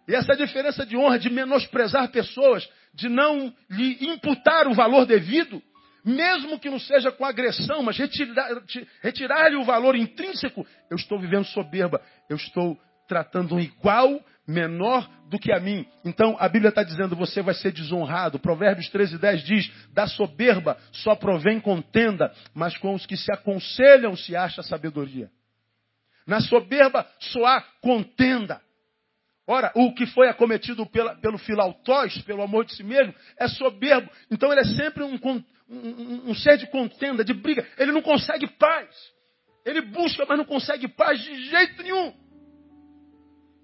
E essa diferença de honra, de menosprezar pessoas, de não lhe imputar o valor devido, mesmo que não seja com agressão, mas retirar-lhe retirar o valor intrínseco, eu estou vivendo soberba, eu estou tratando um igual menor do que a mim. Então a Bíblia está dizendo: você vai ser desonrado. Provérbios 13, 10 diz: da soberba só provém contenda, mas com os que se aconselham se acha sabedoria. Na soberba só há contenda. Ora, o que foi acometido pela, pelo filautóis, pelo amor de si mesmo, é soberbo. Então ele é sempre um, um, um ser de contenda, de briga. Ele não consegue paz. Ele busca, mas não consegue paz de jeito nenhum.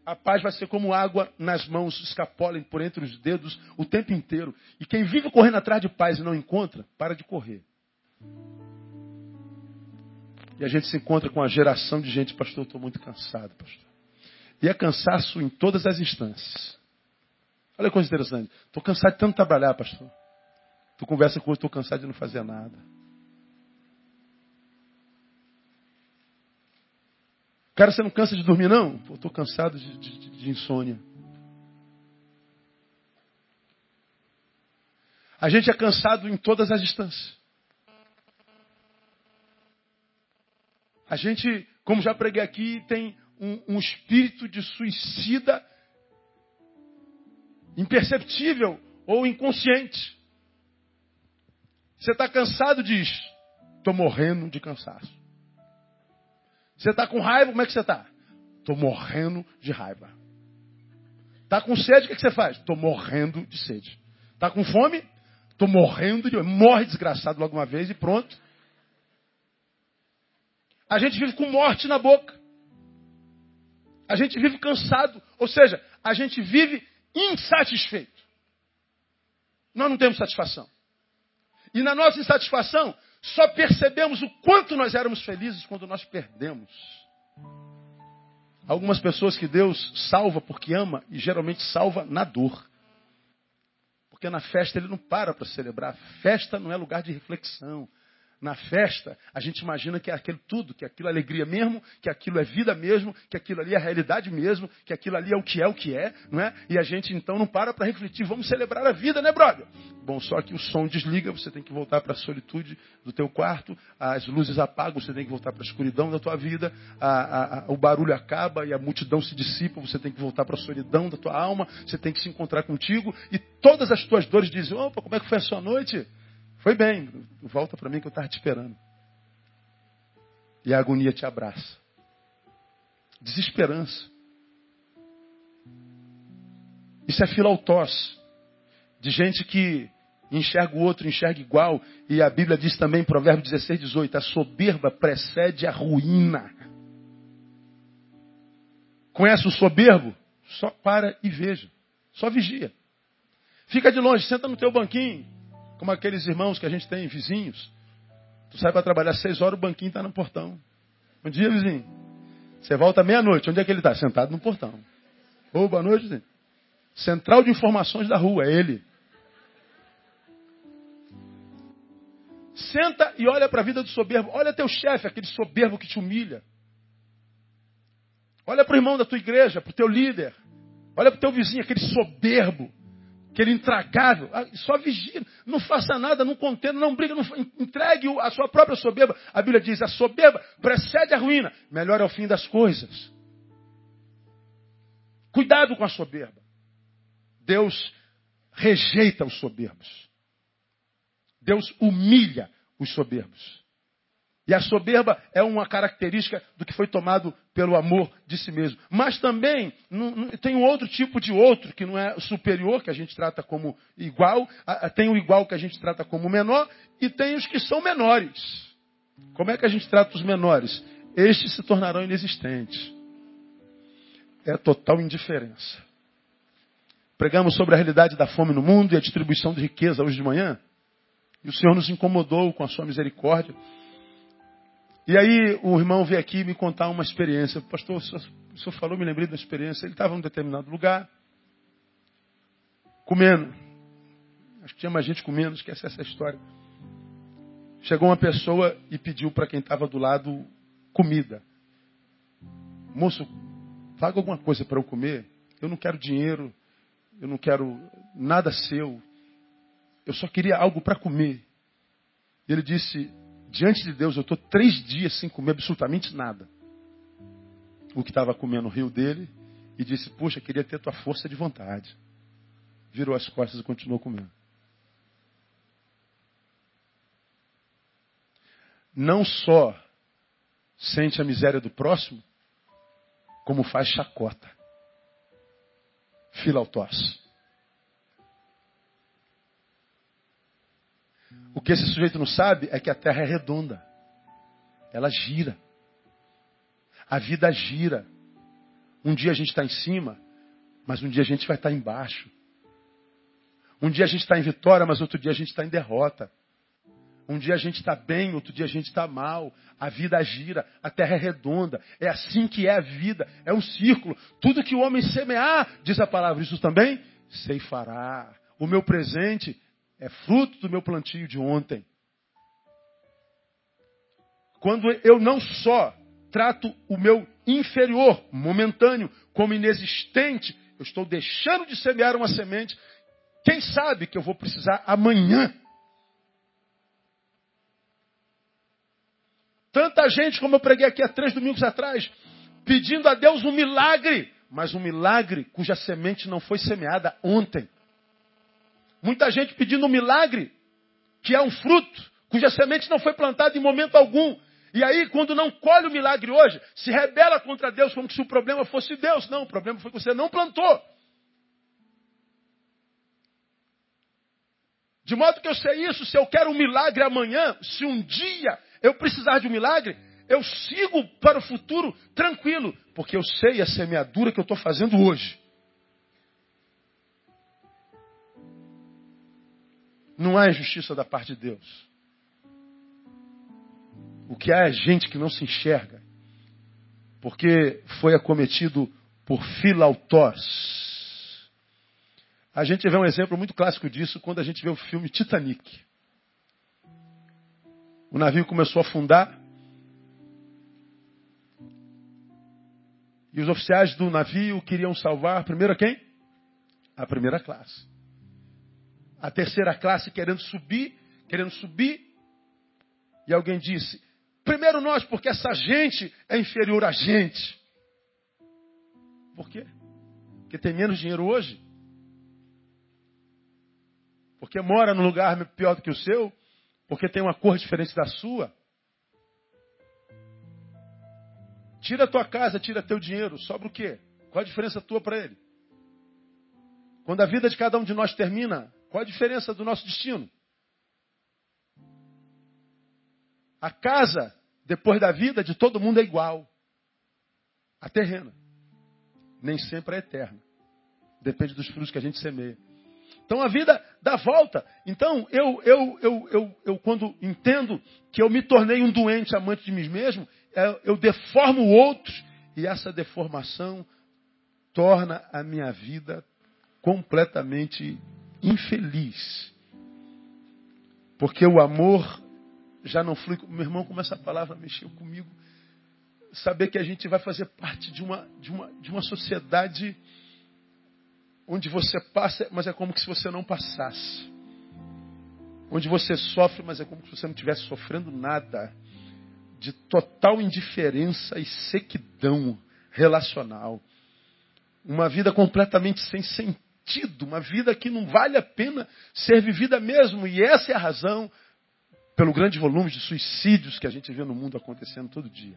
A paz vai ser como água nas mãos, escapolem por entre os dedos o tempo inteiro. E quem vive correndo atrás de paz e não encontra, para de correr. E a gente se encontra com uma geração de gente, pastor, estou muito cansado, pastor. E é cansaço em todas as instâncias. Olha que coisa interessante. Estou cansado de tanto trabalhar, pastor. Tu conversa com outro, estou cansado de não fazer nada. Cara, você não cansa de dormir, não? Estou cansado de, de, de insônia. A gente é cansado em todas as instâncias. A gente, como já preguei aqui, tem um, um espírito de suicida imperceptível ou inconsciente. Você está cansado, diz, estou morrendo de cansaço. Você está com raiva, como é que você está? Estou morrendo de raiva. Está com sede, o que, que você faz? Estou morrendo de sede. Está com fome? Estou morrendo de. Morre desgraçado logo uma vez e pronto. A gente vive com morte na boca. A gente vive cansado. Ou seja, a gente vive insatisfeito. Nós não temos satisfação. E na nossa insatisfação, só percebemos o quanto nós éramos felizes quando nós perdemos. Algumas pessoas que Deus salva porque ama e geralmente salva na dor. Porque na festa ele não para para celebrar. Festa não é lugar de reflexão. Na festa, a gente imagina que é aquilo tudo, que aquilo é alegria mesmo, que aquilo é vida mesmo, que aquilo ali é realidade mesmo, que aquilo ali é o que é o que é, não é? E a gente então não para para refletir, vamos celebrar a vida, né, brother? Bom, só que o som desliga, você tem que voltar para a solitude do teu quarto, as luzes apagam, você tem que voltar para a escuridão da tua vida, a, a, a, o barulho acaba e a multidão se dissipa, você tem que voltar para a solidão da tua alma, você tem que se encontrar contigo e todas as tuas dores dizem, opa, como é que foi a sua noite? Foi bem, volta para mim que eu estava te esperando. E a agonia te abraça. Desesperança. Isso é filautós. De gente que enxerga o outro, enxerga igual. E a Bíblia diz também, Provérbio 16, 18, a soberba precede a ruína. Conhece o soberbo? Só para e veja. Só vigia. Fica de longe, senta no teu banquinho, como aqueles irmãos que a gente tem, vizinhos. Tu sai para trabalhar seis horas, o banquinho está no portão. Bom dia, vizinho. Você volta meia-noite. Onde é que ele está? Sentado no portão. Ô, boa noite, vizinho. Central de informações da rua, é ele. Senta e olha para a vida do soberbo. Olha teu chefe, aquele soberbo que te humilha. Olha para o irmão da tua igreja, para o teu líder. Olha para o teu vizinho, aquele soberbo aquele intragável. Ah, só vigia, não faça nada, não contenda, não briga, não, entregue a sua própria soberba. A Bíblia diz: a soberba precede a ruína, melhor é o fim das coisas. Cuidado com a soberba. Deus rejeita os soberbos. Deus humilha os soberbos. E a soberba é uma característica do que foi tomado pelo amor de si mesmo. Mas também tem um outro tipo de outro, que não é superior, que a gente trata como igual, tem o igual que a gente trata como menor, e tem os que são menores. Como é que a gente trata os menores? Estes se tornarão inexistentes. É total indiferença. Pregamos sobre a realidade da fome no mundo e a distribuição de riqueza hoje de manhã. E o Senhor nos incomodou com a sua misericórdia e aí o irmão veio aqui me contar uma experiência. Pastor, o senhor, o senhor falou, me lembrei da experiência. Ele estava em um determinado lugar, comendo. Acho que tinha mais gente comendo, esquece essa história. Chegou uma pessoa e pediu para quem estava do lado comida. Moço, paga alguma coisa para eu comer. Eu não quero dinheiro, eu não quero nada seu. Eu só queria algo para comer. Ele disse: diante de Deus, eu estou três dias sem comer absolutamente nada. O que estava comendo riu dele e disse: Puxa, queria ter tua força de vontade. Virou as costas e continuou comendo. Não só sente a miséria do próximo, como faz chacota. Filautós. O que esse sujeito não sabe é que a terra é redonda. Ela gira. A vida gira. Um dia a gente está em cima, mas um dia a gente vai estar tá embaixo. Um dia a gente está em vitória, mas outro dia a gente está em derrota. Um dia a gente está bem, outro dia a gente está mal. A vida gira, a terra é redonda. É assim que é a vida. É um círculo. Tudo que o homem semear, diz a palavra, isso também ceifará. O meu presente é fruto do meu plantio de ontem. Quando eu não só trato o meu inferior, momentâneo, como inexistente, eu estou deixando de semear uma semente. Quem sabe que eu vou precisar amanhã? Tanta gente, como eu preguei aqui há três domingos atrás, pedindo a Deus um milagre, mas um milagre cuja semente não foi semeada ontem. Muita gente pedindo um milagre, que é um fruto, cuja semente não foi plantada em momento algum. E aí, quando não colhe o milagre hoje, se rebela contra Deus como se o problema fosse Deus. Não, o problema foi que você não plantou. De modo que eu sei isso, se eu quero um milagre amanhã, se um dia eu precisar de um milagre, eu sigo para o futuro tranquilo, porque eu sei a semeadura que eu estou fazendo hoje. Não há injustiça da parte de Deus. O que há é gente que não se enxerga, porque foi acometido por filautós. A gente vê um exemplo muito clássico disso quando a gente vê o filme Titanic. O navio começou a afundar. E os oficiais do navio queriam salvar primeiro quem? A primeira classe. A terceira classe querendo subir, querendo subir. E alguém disse: primeiro nós, porque essa gente é inferior a gente. Por quê? Porque tem menos dinheiro hoje? Porque mora num lugar pior do que o seu? Porque tem uma cor diferente da sua? Tira a tua casa, tira teu dinheiro, sobra o quê? Qual a diferença tua para ele? Quando a vida de cada um de nós termina, qual a diferença do nosso destino? A casa, depois da vida, de todo mundo é igual. A terrena. Nem sempre é eterna. Depende dos frutos que a gente semeia. Então a vida dá volta. Então eu, eu, eu, eu, eu quando entendo que eu me tornei um doente amante de mim mesmo, é, eu deformo outros e essa deformação torna a minha vida completamente infeliz. Porque o amor já não flui. Meu irmão, como essa palavra mexeu comigo. Saber que a gente vai fazer parte de uma, de uma, de uma sociedade onde você passa, mas é como se você não passasse. Onde você sofre, mas é como se você não estivesse sofrendo nada. De total indiferença e sequidão relacional. Uma vida completamente sem sentido, uma vida que não vale a pena ser vivida mesmo. E essa é a razão pelo grande volume de suicídios que a gente vê no mundo acontecendo todo dia.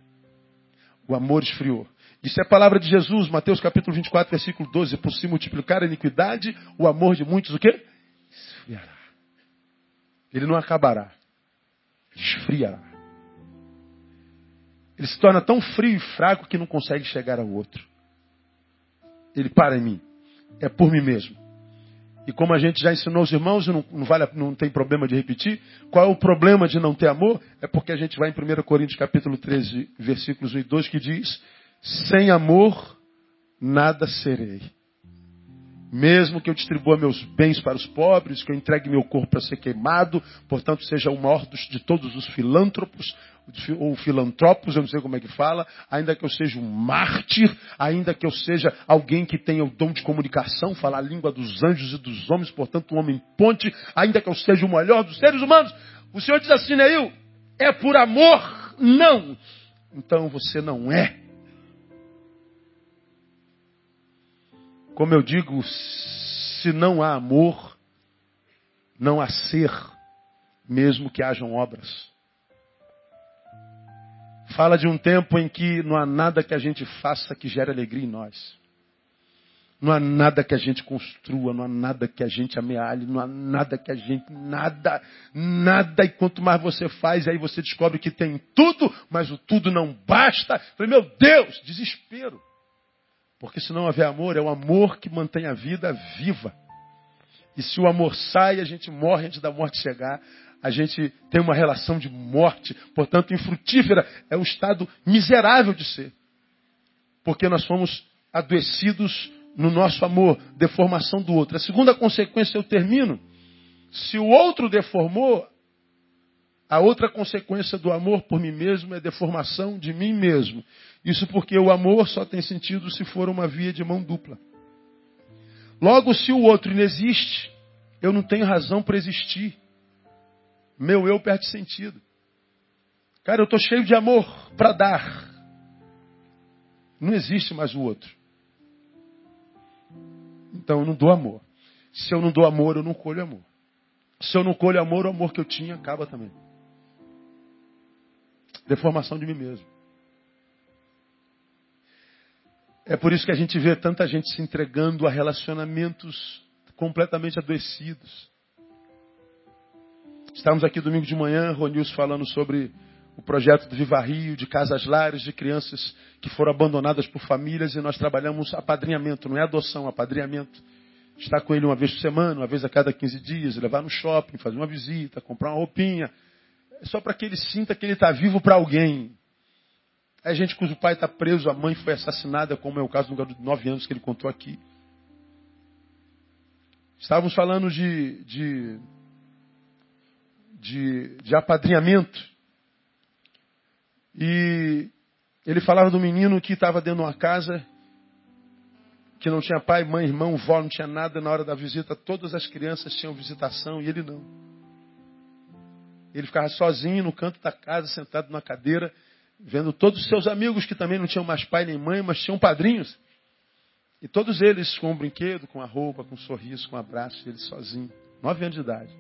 O amor esfriou. Isso é a palavra de Jesus, Mateus capítulo 24, versículo 12. Por se multiplicar a iniquidade, o amor de muitos o quê? Esfriará. Ele não acabará. Esfriará. Ele se torna tão frio e fraco que não consegue chegar ao outro. Ele para em mim. É por mim mesmo. E como a gente já ensinou os irmãos, não, não, vale, não tem problema de repetir, qual é o problema de não ter amor? É porque a gente vai em 1 Coríntios capítulo 13, versículos 1 e 2, que diz, sem amor, nada serei. Mesmo que eu distribua meus bens para os pobres, que eu entregue meu corpo para ser queimado, portanto seja o maior de todos os filântropos, ou filantropos, eu não sei como é que fala, ainda que eu seja um mártir, ainda que eu seja alguém que tenha o dom de comunicação, falar a língua dos anjos e dos homens, portanto um homem ponte, ainda que eu seja o melhor dos seres humanos. O Senhor diz assim, Neil, é por amor? Não. Então você não é. Como eu digo, se não há amor, não há ser, mesmo que hajam obras. Fala de um tempo em que não há nada que a gente faça que gere alegria em nós. Não há nada que a gente construa, não há nada que a gente amealhe, não há nada que a gente. Nada, nada. E quanto mais você faz, aí você descobre que tem tudo, mas o tudo não basta. Falei, meu Deus, desespero. Porque se não houver amor, é o amor que mantém a vida viva. E se o amor sai, a gente morre antes da morte chegar. A gente tem uma relação de morte, portanto, infrutífera. É o estado miserável de ser. Porque nós fomos adoecidos no nosso amor, deformação do outro. A segunda consequência eu termino. Se o outro deformou, a outra consequência do amor por mim mesmo é deformação de mim mesmo. Isso porque o amor só tem sentido se for uma via de mão dupla. Logo, se o outro não existe, eu não tenho razão para existir. Meu eu perde sentido. Cara, eu estou cheio de amor para dar. Não existe mais o outro. Então eu não dou amor. Se eu não dou amor, eu não colho amor. Se eu não colho amor, o amor que eu tinha acaba também. Deformação de mim mesmo. É por isso que a gente vê tanta gente se entregando a relacionamentos completamente adoecidos. Estávamos aqui domingo de manhã, Ronils falando sobre o projeto do Viva Rio, de casas lares, de crianças que foram abandonadas por famílias, e nós trabalhamos apadrinhamento, não é adoção, apadrinhamento. Estar com ele uma vez por semana, uma vez a cada 15 dias, levar no shopping, fazer uma visita, comprar uma roupinha, é só para que ele sinta que ele está vivo para alguém. É gente cujo pai está preso, a mãe foi assassinada, como é o caso do garoto de nove anos que ele contou aqui. Estávamos falando de, de, de, de apadrinhamento. E ele falava do menino que estava dentro de uma casa que não tinha pai, mãe, irmão, vó, não tinha nada. Na hora da visita, todas as crianças tinham visitação e ele não. Ele ficava sozinho no canto da casa, sentado na cadeira, vendo todos os seus amigos que também não tinham mais pai nem mãe, mas tinham padrinhos. E todos eles com um brinquedo, com a roupa, com um sorriso, com um abraço, ele sozinho. Nove anos de idade.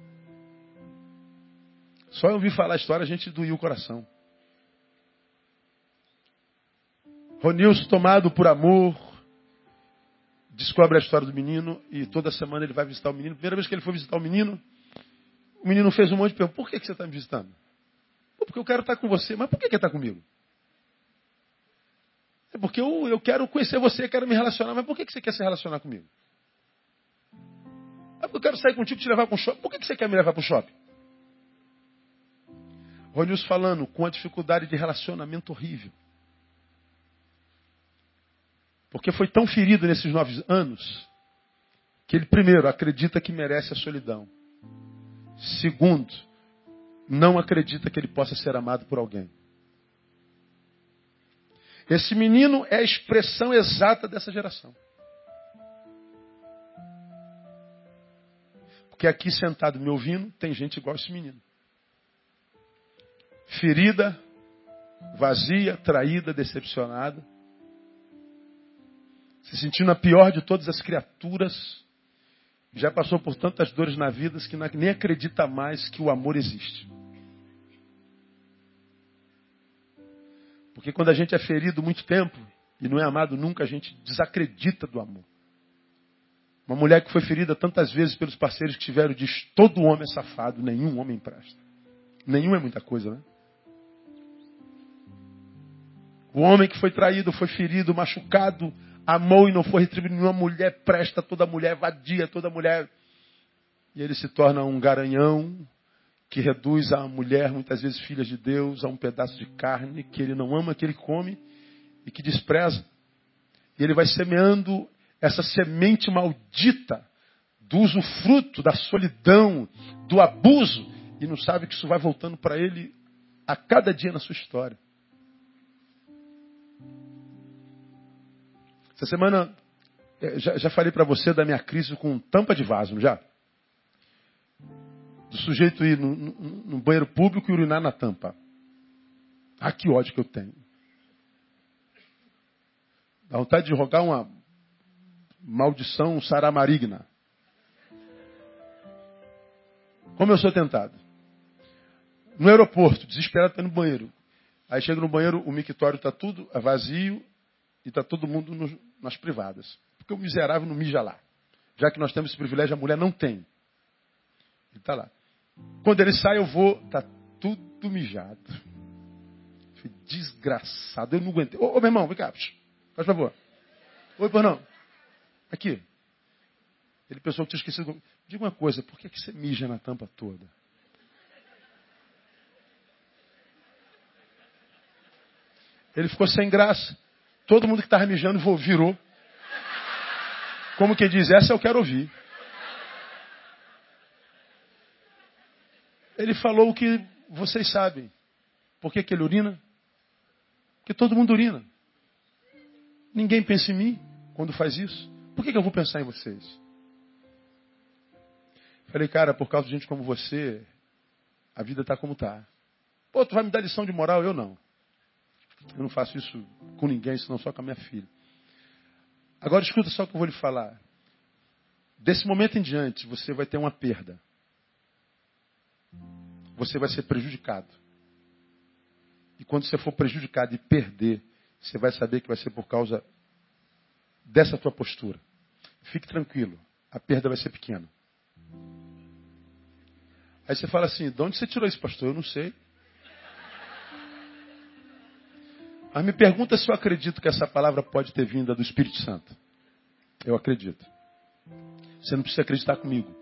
Só eu ouvir falar a história, a gente doía o coração. Ronilson, tomado por amor, descobre a história do menino e toda semana ele vai visitar o menino. Primeira vez que ele foi visitar o menino, o menino fez um monte de perguntas. Por que, que você está me visitando? Porque eu quero estar com você. Mas por que quer estar comigo? É porque eu, eu quero conhecer você, quero me relacionar. Mas por que, que você quer se relacionar comigo? É porque eu quero sair contigo e te levar para o shopping. Por que, que você quer me levar para o shopping? Ronilson falando com a dificuldade de relacionamento horrível. Porque foi tão ferido nesses nove anos que ele, primeiro, acredita que merece a solidão. Segundo, não acredita que ele possa ser amado por alguém. Esse menino é a expressão exata dessa geração. Porque aqui sentado me ouvindo, tem gente igual esse menino. Ferida, vazia, traída, decepcionada. Se sentindo a pior de todas as criaturas. Já passou por tantas dores na vida que nem acredita mais que o amor existe. Porque quando a gente é ferido muito tempo e não é amado nunca, a gente desacredita do amor. Uma mulher que foi ferida tantas vezes pelos parceiros que tiveram diz: todo homem é safado, nenhum homem presta. Nenhum é muita coisa, né? O homem que foi traído, foi ferido, machucado, amou e não foi retribuído. Nenhuma mulher presta, toda mulher vadia, toda mulher. E ele se torna um garanhão, que reduz a mulher, muitas vezes filha de Deus, a um pedaço de carne que ele não ama, que ele come e que despreza. E ele vai semeando essa semente maldita do usufruto, da solidão, do abuso, e não sabe que isso vai voltando para ele a cada dia na sua história. Essa semana, eh, já, já falei para você da minha crise com tampa de vaso, já? do sujeito ir no, no, no, banheiro público e urinar na tampa. Ah, que ódio que eu tenho. Dá vontade de rogar uma maldição saramarigna. Como eu sou tentado. No aeroporto, desesperado, está no banheiro. Aí chega no banheiro, o mictório está tudo vazio e está todo mundo no, nas privadas. Porque o miserável não mija lá. Já que nós temos esse privilégio, a mulher não tem. Ele está lá. Quando ele sai, eu vou, tá tudo mijado. Desgraçado, eu não aguentei. Ô, ô meu irmão, vem cá, faz favor. Oi, por não. Aqui. Ele pensou que tinha esquecido. Diga uma coisa, por que, que você mija na tampa toda? Ele ficou sem graça. Todo mundo que estava mijando virou. Como que diz, essa eu quero ouvir. Ele falou o que vocês sabem. Por que, que ele urina? Porque todo mundo urina. Ninguém pensa em mim quando faz isso. Por que, que eu vou pensar em vocês? Falei, cara, por causa de gente como você, a vida está como está. Pô, tu vai me dar lição de moral? Eu não. Eu não faço isso com ninguém, senão só com a minha filha. Agora escuta só o que eu vou lhe falar. Desse momento em diante, você vai ter uma perda você vai ser prejudicado. E quando você for prejudicado e perder, você vai saber que vai ser por causa dessa tua postura. Fique tranquilo, a perda vai ser pequena. Aí você fala assim: de onde você tirou isso, pastor? Eu não sei. Mas me pergunta se eu acredito que essa palavra pode ter vindo do Espírito Santo. Eu acredito. Você não precisa acreditar comigo.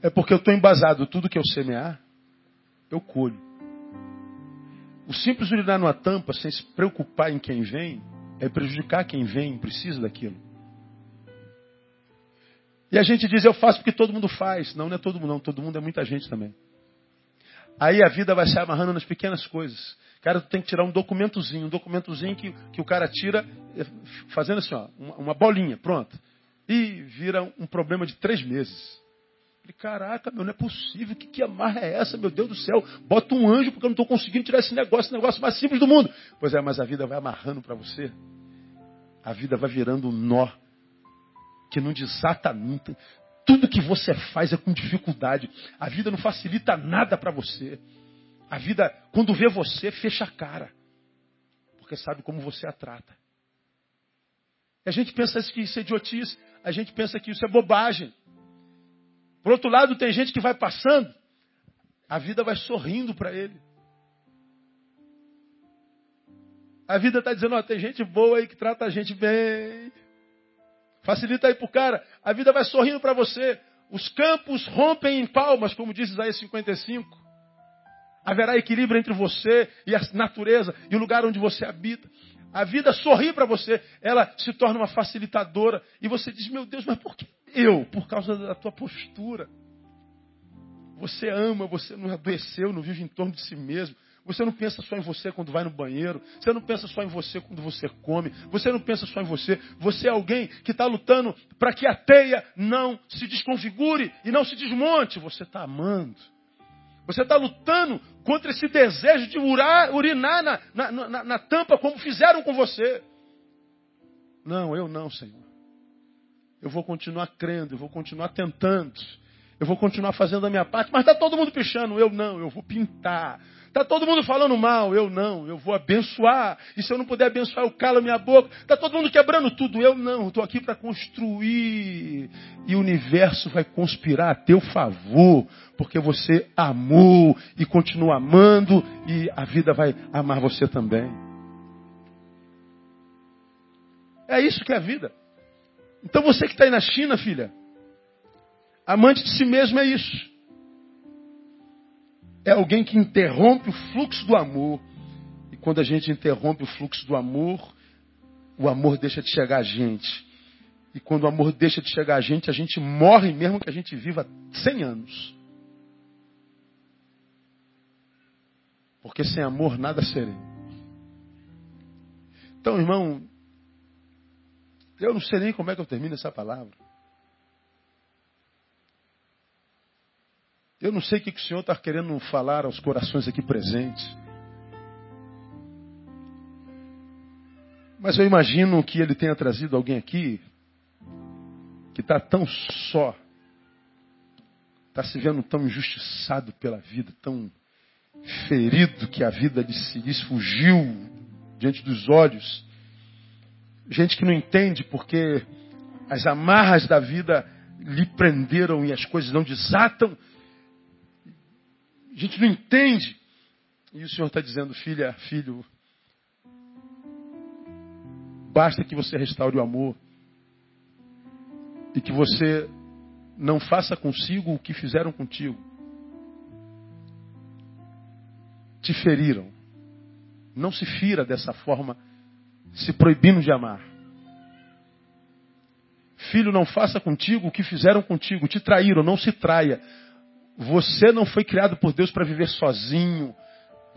É porque eu estou embasado. Tudo que eu semear, eu colho. O simples urinar numa tampa, sem se preocupar em quem vem, é prejudicar quem vem, precisa daquilo. E a gente diz, eu faço porque todo mundo faz. Não, não é todo mundo, não. Todo mundo é muita gente também. Aí a vida vai se amarrando nas pequenas coisas. Cara, tu tem que tirar um documentozinho, um documentozinho que, que o cara tira eh, fazendo assim, ó, uma, uma bolinha, pronto. E vira um problema de três meses. Falei, caraca, meu, não é possível. Que, que amarra é essa, meu Deus do céu? Bota um anjo porque eu não estou conseguindo tirar esse negócio, esse negócio mais simples do mundo. Pois é, mas a vida vai amarrando para você. A vida vai virando um nó que não desata nunca. Tudo que você faz é com dificuldade. A vida não facilita nada para você. A vida, quando vê você, fecha a cara. Porque sabe como você a trata. E a gente pensa que isso é idiotice. A gente pensa que isso é bobagem. Por outro lado, tem gente que vai passando, a vida vai sorrindo para ele. A vida está dizendo, ó, tem gente boa aí que trata a gente bem. Facilita aí para o cara. A vida vai sorrindo para você. Os campos rompem em palmas, como diz Isaías 55. Haverá equilíbrio entre você e a natureza e o lugar onde você habita. A vida sorri para você, ela se torna uma facilitadora. E você diz: Meu Deus, mas por que eu? Por causa da tua postura. Você ama, você não adoeceu, não vive em torno de si mesmo. Você não pensa só em você quando vai no banheiro. Você não pensa só em você quando você come. Você não pensa só em você. Você é alguém que está lutando para que a teia não se desconfigure e não se desmonte. Você está amando. Você está lutando contra esse desejo de urar, urinar na, na, na, na tampa, como fizeram com você. Não, eu não, Senhor. Eu vou continuar crendo, eu vou continuar tentando, eu vou continuar fazendo a minha parte, mas está todo mundo pichando, eu não, eu vou pintar. Está todo mundo falando mal, eu não, eu vou abençoar. E se eu não puder abençoar, eu calo minha boca. Está todo mundo quebrando tudo, eu não, estou aqui para construir. E o universo vai conspirar a teu favor, porque você amou e continua amando, e a vida vai amar você também. É isso que é a vida. Então você que está aí na China, filha, amante de si mesmo é isso é alguém que interrompe o fluxo do amor. E quando a gente interrompe o fluxo do amor, o amor deixa de chegar a gente. E quando o amor deixa de chegar a gente, a gente morre mesmo que a gente viva 100 anos. Porque sem amor nada serei. Então, irmão, eu não sei nem como é que eu termino essa palavra. Eu não sei o que, o Senhor está querendo falar aos corações aqui presentes. Mas eu imagino que Ele tenha trazido alguém aqui que está tão só, está se vendo tão injustiçado pela vida, tão ferido que a vida lhe, fugiu diante dos olhos. Gente que não entende porque as amarras da vida lhe prenderam e as coisas não desatam a gente não entende. E o Senhor está dizendo, filha, filho, basta que você restaure o amor e que você não faça consigo o que fizeram contigo. Te feriram. Não se fira dessa forma, se proibindo de amar. Filho, não faça contigo o que fizeram contigo. Te traíram, não se traia. Você não foi criado por Deus para viver sozinho.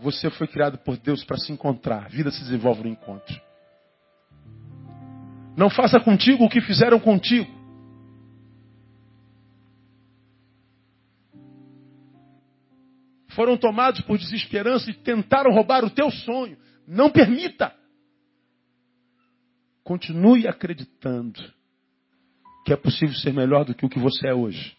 Você foi criado por Deus para se encontrar. A vida se desenvolve no encontro. Não faça contigo o que fizeram contigo. Foram tomados por desesperança e tentaram roubar o teu sonho. Não permita. Continue acreditando que é possível ser melhor do que o que você é hoje.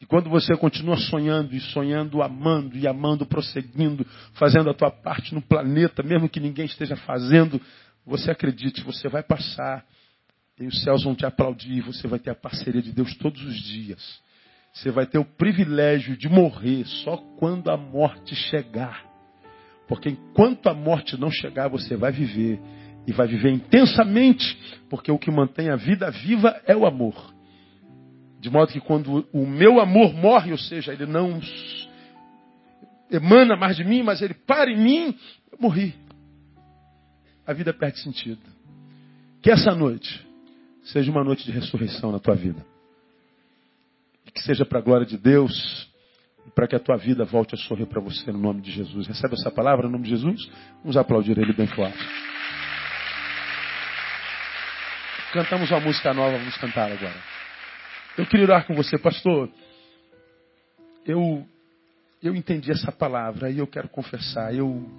E quando você continua sonhando e sonhando, amando e amando, prosseguindo, fazendo a tua parte no planeta, mesmo que ninguém esteja fazendo, você acredite, você vai passar. E os céus vão te aplaudir, você vai ter a parceria de Deus todos os dias. Você vai ter o privilégio de morrer só quando a morte chegar. Porque enquanto a morte não chegar, você vai viver. E vai viver intensamente, porque o que mantém a vida viva é o amor. De modo que quando o meu amor morre, ou seja, ele não emana mais de mim, mas ele para em mim, eu morri. A vida perde sentido. Que essa noite seja uma noite de ressurreição na tua vida. E que seja para a glória de Deus e para que a tua vida volte a sorrir para você no nome de Jesus. Recebe essa palavra no nome de Jesus? Vamos aplaudir ele bem forte. Cantamos uma música nova, vamos cantar agora. Eu queria orar com você, pastor. Eu eu entendi essa palavra e eu quero confessar. Eu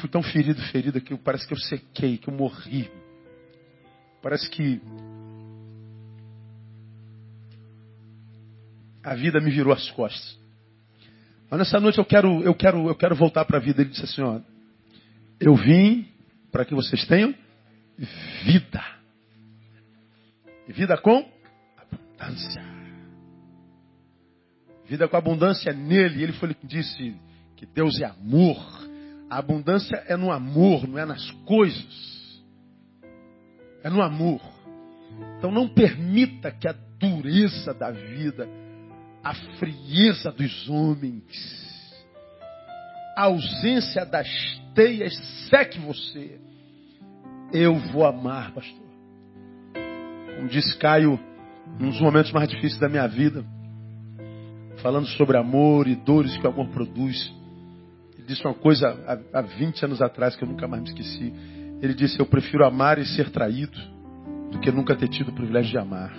fui tão ferido, ferida que parece que eu sequei, que eu morri. Parece que a vida me virou as costas. Mas nessa noite eu quero, eu quero, eu quero voltar para a vida. Ele disse assim, ó, eu vim para que vocês tenham vida. Vida com abundância. Vida com abundância nele. Ele foi que disse que Deus é amor. A abundância é no amor, não é nas coisas. É no amor. Então não permita que a dureza da vida a frieza dos homens, a ausência das teias seque você. Eu vou amar, pastor. Como disse Caio, nos momentos mais difíceis da minha vida, falando sobre amor e dores que o amor produz. Ele disse uma coisa há, há 20 anos atrás que eu nunca mais me esqueci. Ele disse: Eu prefiro amar e ser traído do que nunca ter tido o privilégio de amar.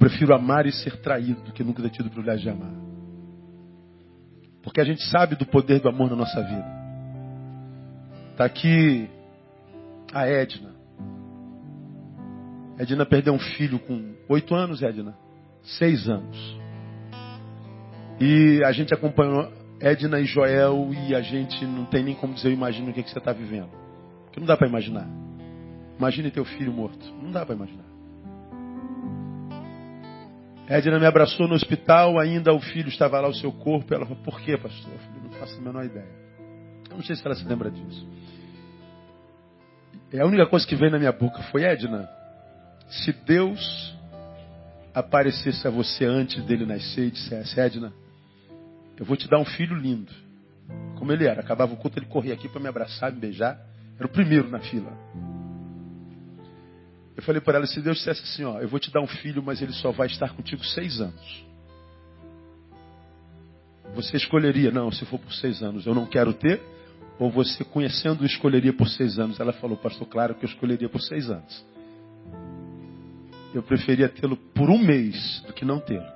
prefiro amar e ser traído do que nunca ter tido o privilégio de amar. Porque a gente sabe do poder do amor na nossa vida. Está aqui a Edna. Edna perdeu um filho com oito anos, Edna. Seis anos. E a gente acompanhou Edna e Joel e a gente não tem nem como dizer, eu imagino o que, que você está vivendo. Porque não dá para imaginar. Imagine teu filho morto. Não dá para imaginar. Edna me abraçou no hospital, ainda o filho estava lá, o seu corpo. Ela falou, por quê, pastor? Eu falei, não faço a menor ideia. Eu não sei se ela se lembra disso. E a única coisa que veio na minha boca foi, Edna, se Deus aparecesse a você antes dele nascer e dissesse, Edna, eu vou te dar um filho lindo. Como ele era. Acabava o culto, ele corria aqui para me abraçar, me beijar. Era o primeiro na fila. Eu falei para ela, se Deus dissesse assim, ó, eu vou te dar um filho, mas ele só vai estar contigo seis anos. Você escolheria, não, se for por seis anos, eu não quero ter, ou você conhecendo escolheria por seis anos? Ela falou, pastor, claro que eu escolheria por seis anos. Eu preferia tê-lo por um mês do que não tê-lo.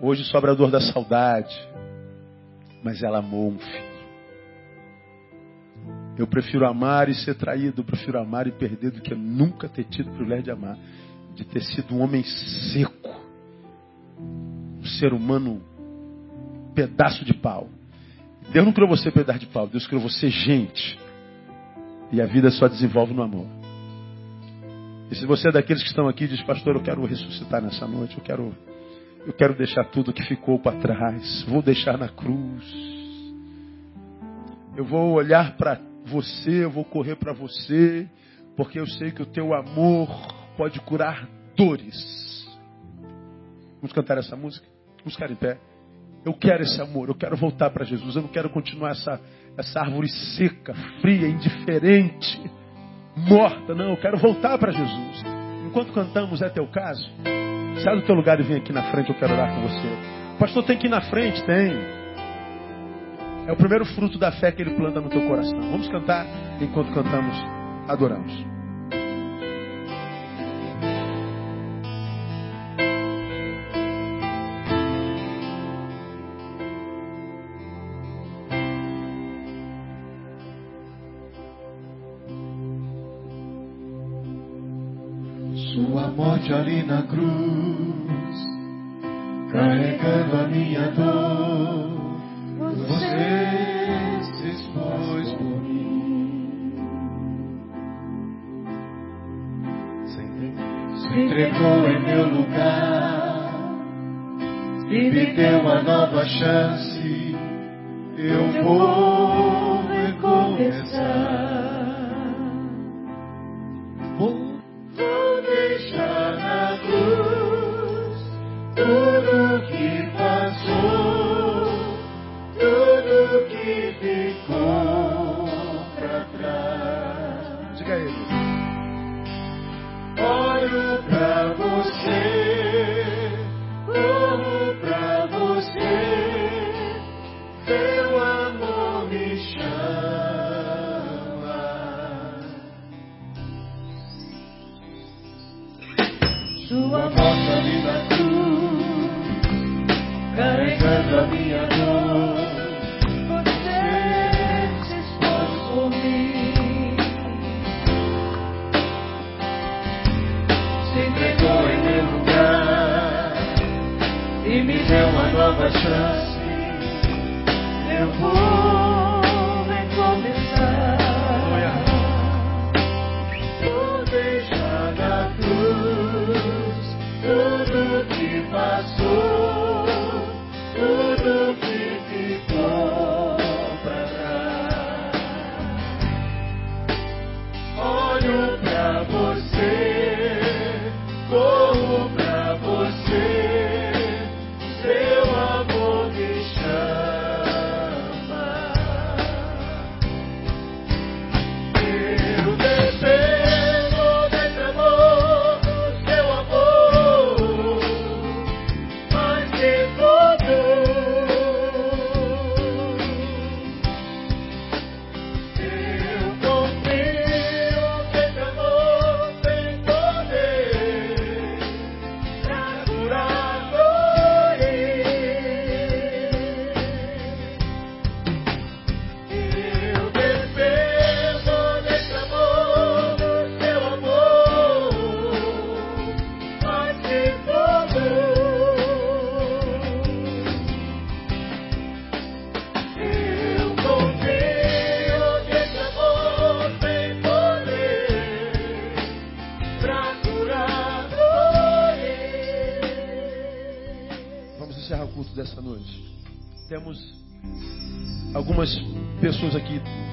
Hoje sobra a dor da saudade, mas ela amou um filho. Eu prefiro amar e ser traído, eu prefiro amar e perder do que nunca ter tido o privilégio de amar. De ter sido um homem seco. Um ser humano pedaço de pau. Deus não criou você pedaço de pau, Deus criou você gente. E a vida só desenvolve no amor. E se você é daqueles que estão aqui e diz, pastor, eu quero ressuscitar nessa noite, eu quero, eu quero deixar tudo que ficou para trás, vou deixar na cruz. Eu vou olhar para você, eu vou correr para você, porque eu sei que o teu amor pode curar dores. Vamos cantar essa música? Vamos ficar em pé. Eu quero esse amor, eu quero voltar para Jesus, eu não quero continuar essa, essa árvore seca, fria, indiferente, morta, não, eu quero voltar para Jesus. Enquanto cantamos, é teu caso? Sai do teu lugar e vem aqui na frente, eu quero orar com você. pastor tem que ir na frente, tem. É o primeiro fruto da fé que ele planta no teu coração. Vamos cantar enquanto cantamos, adoramos. Na cruz, carregando a minha dor você se expôs por mim. Se entregou em meu lugar e me deu uma nova chance. Eu vou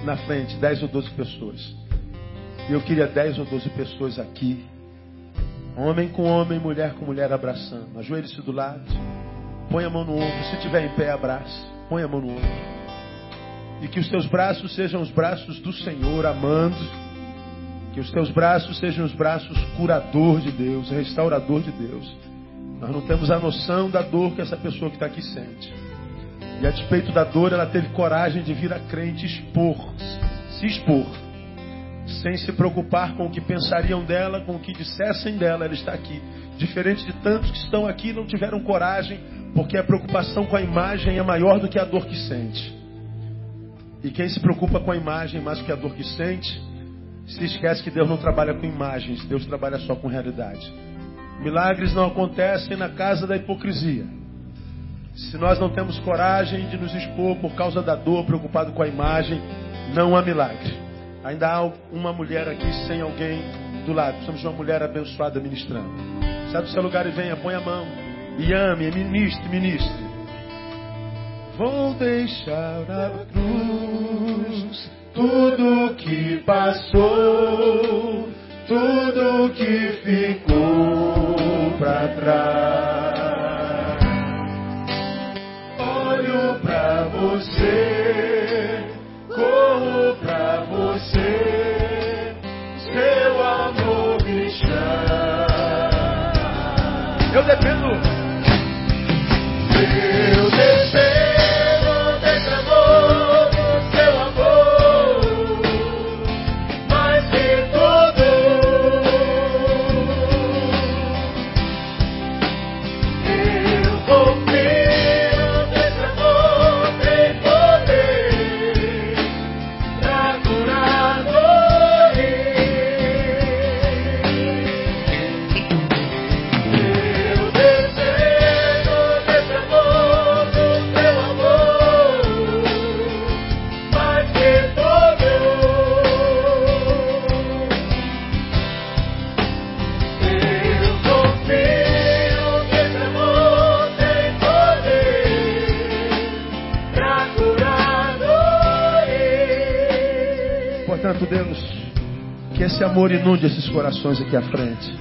na frente, 10 ou 12 pessoas. E eu queria 10 ou 12 pessoas aqui. Homem com homem, mulher com mulher abraçando. Ajoelhe-se do lado. Põe a mão no ombro. Se tiver em pé, abraça. Põe a mão no ombro. E que os teus braços sejam os braços do Senhor, amando. Que os teus braços sejam os braços curador de Deus, restaurador de Deus. Nós não temos a noção da dor que essa pessoa que está aqui sente. E a despeito da dor, ela teve coragem de vir a crente expor, se expor, sem se preocupar com o que pensariam dela, com o que dissessem dela, ela está aqui. Diferente de tantos que estão aqui e não tiveram coragem, porque a preocupação com a imagem é maior do que a dor que sente. E quem se preocupa com a imagem mais do que a dor que sente, se esquece que Deus não trabalha com imagens, Deus trabalha só com realidade. Milagres não acontecem na casa da hipocrisia. Se nós não temos coragem de nos expor por causa da dor, preocupado com a imagem, não há milagre. Ainda há uma mulher aqui sem alguém do lado. Precisamos de uma mulher abençoada ministrando. Sai do seu lugar e venha, põe a mão. E ame, ministre, ministre. Vou deixar a cruz tudo que passou, tudo que ficou para trás. Eu dependo. Eu dependo esse amor inunde esses corações aqui à frente.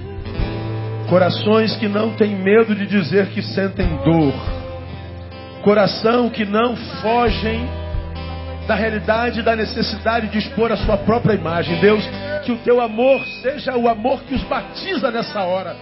Corações que não têm medo de dizer que sentem dor. Coração que não fogem da realidade, da necessidade de expor a sua própria imagem. Deus, que o teu amor seja o amor que os batiza nessa hora.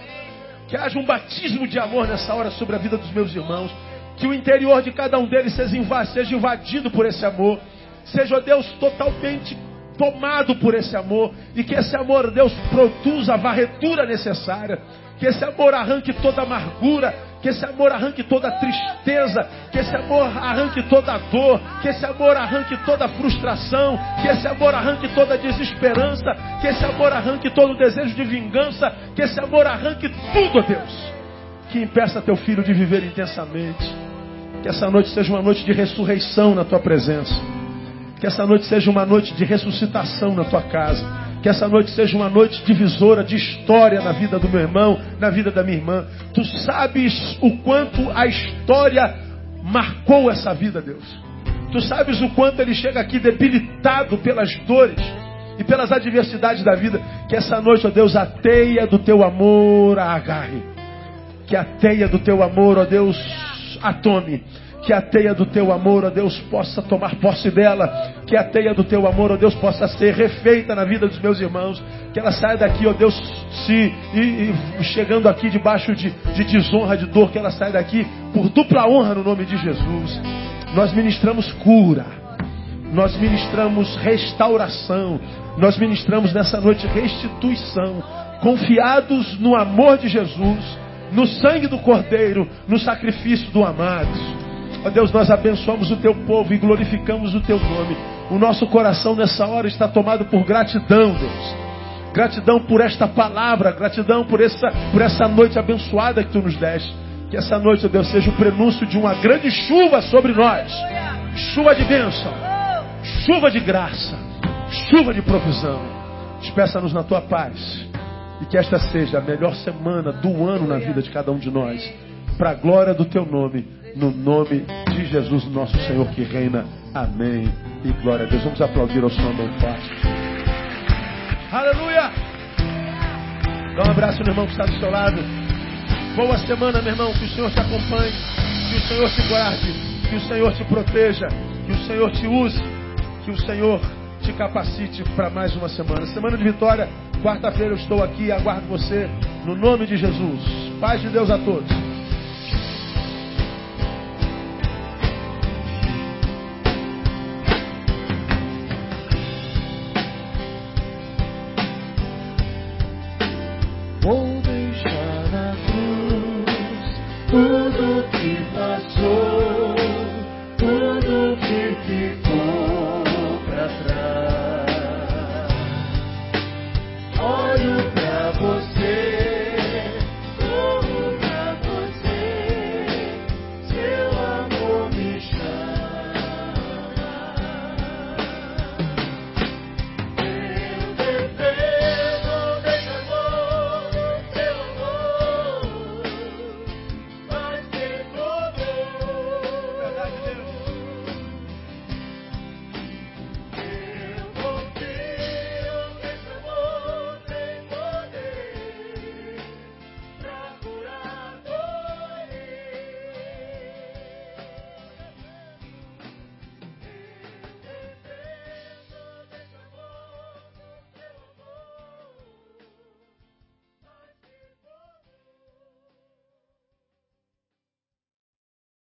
Que haja um batismo de amor nessa hora sobre a vida dos meus irmãos. Que o interior de cada um deles seja invadido por esse amor. Seja, Deus, totalmente tomado por esse amor. E que esse amor, Deus, produza a varredura necessária. Que esse amor arranque toda amargura, que esse amor arranque toda tristeza, que esse amor arranque toda dor, que esse amor arranque toda frustração, que esse amor arranque toda desesperança, que esse amor arranque todo desejo de vingança, que esse amor arranque tudo, Deus, que impeça teu filho de viver intensamente. Que essa noite seja uma noite de ressurreição na tua presença. Que essa noite seja uma noite de ressuscitação na tua casa. Que essa noite seja uma noite divisora de história na vida do meu irmão, na vida da minha irmã. Tu sabes o quanto a história marcou essa vida, Deus. Tu sabes o quanto ele chega aqui debilitado pelas dores e pelas adversidades da vida. Que essa noite, ó Deus, a teia do teu amor a agarre. Que a teia do teu amor, ó Deus, a tome que a teia do teu amor, ó Deus, possa tomar posse dela. Que a teia do teu amor, ó Deus, possa ser refeita na vida dos meus irmãos. Que ela saia daqui, ó Deus, se e, e chegando aqui debaixo de, de desonra, de dor, que ela saia daqui por dupla honra no nome de Jesus. Nós ministramos cura. Nós ministramos restauração. Nós ministramos nessa noite restituição. Confiados no amor de Jesus, no sangue do Cordeiro, no sacrifício do amado. Ó Deus, nós abençoamos o teu povo e glorificamos o teu nome. O nosso coração nessa hora está tomado por gratidão, Deus. Gratidão por esta palavra, gratidão por essa, por essa noite abençoada que tu nos deste. Que essa noite, ó Deus, seja o prenúncio de uma grande chuva sobre nós. Chuva de bênção, chuva de graça, chuva de provisão. Despeça-nos na tua paz. E que esta seja a melhor semana do ano na vida de cada um de nós. Para a glória do teu nome no nome de Jesus, nosso Senhor que reina. Amém. E glória a Deus. Vamos aplaudir ao Senhor bem forte. Aleluia! Dá um abraço no irmão que está do seu lado. Boa semana, meu irmão. Que o Senhor te acompanhe. Que o Senhor te guarde. Que o Senhor te proteja. Que o Senhor te use. Que o Senhor te capacite para mais uma semana. Semana de vitória. Quarta-feira eu estou aqui aguardo você no nome de Jesus. Paz de Deus a todos.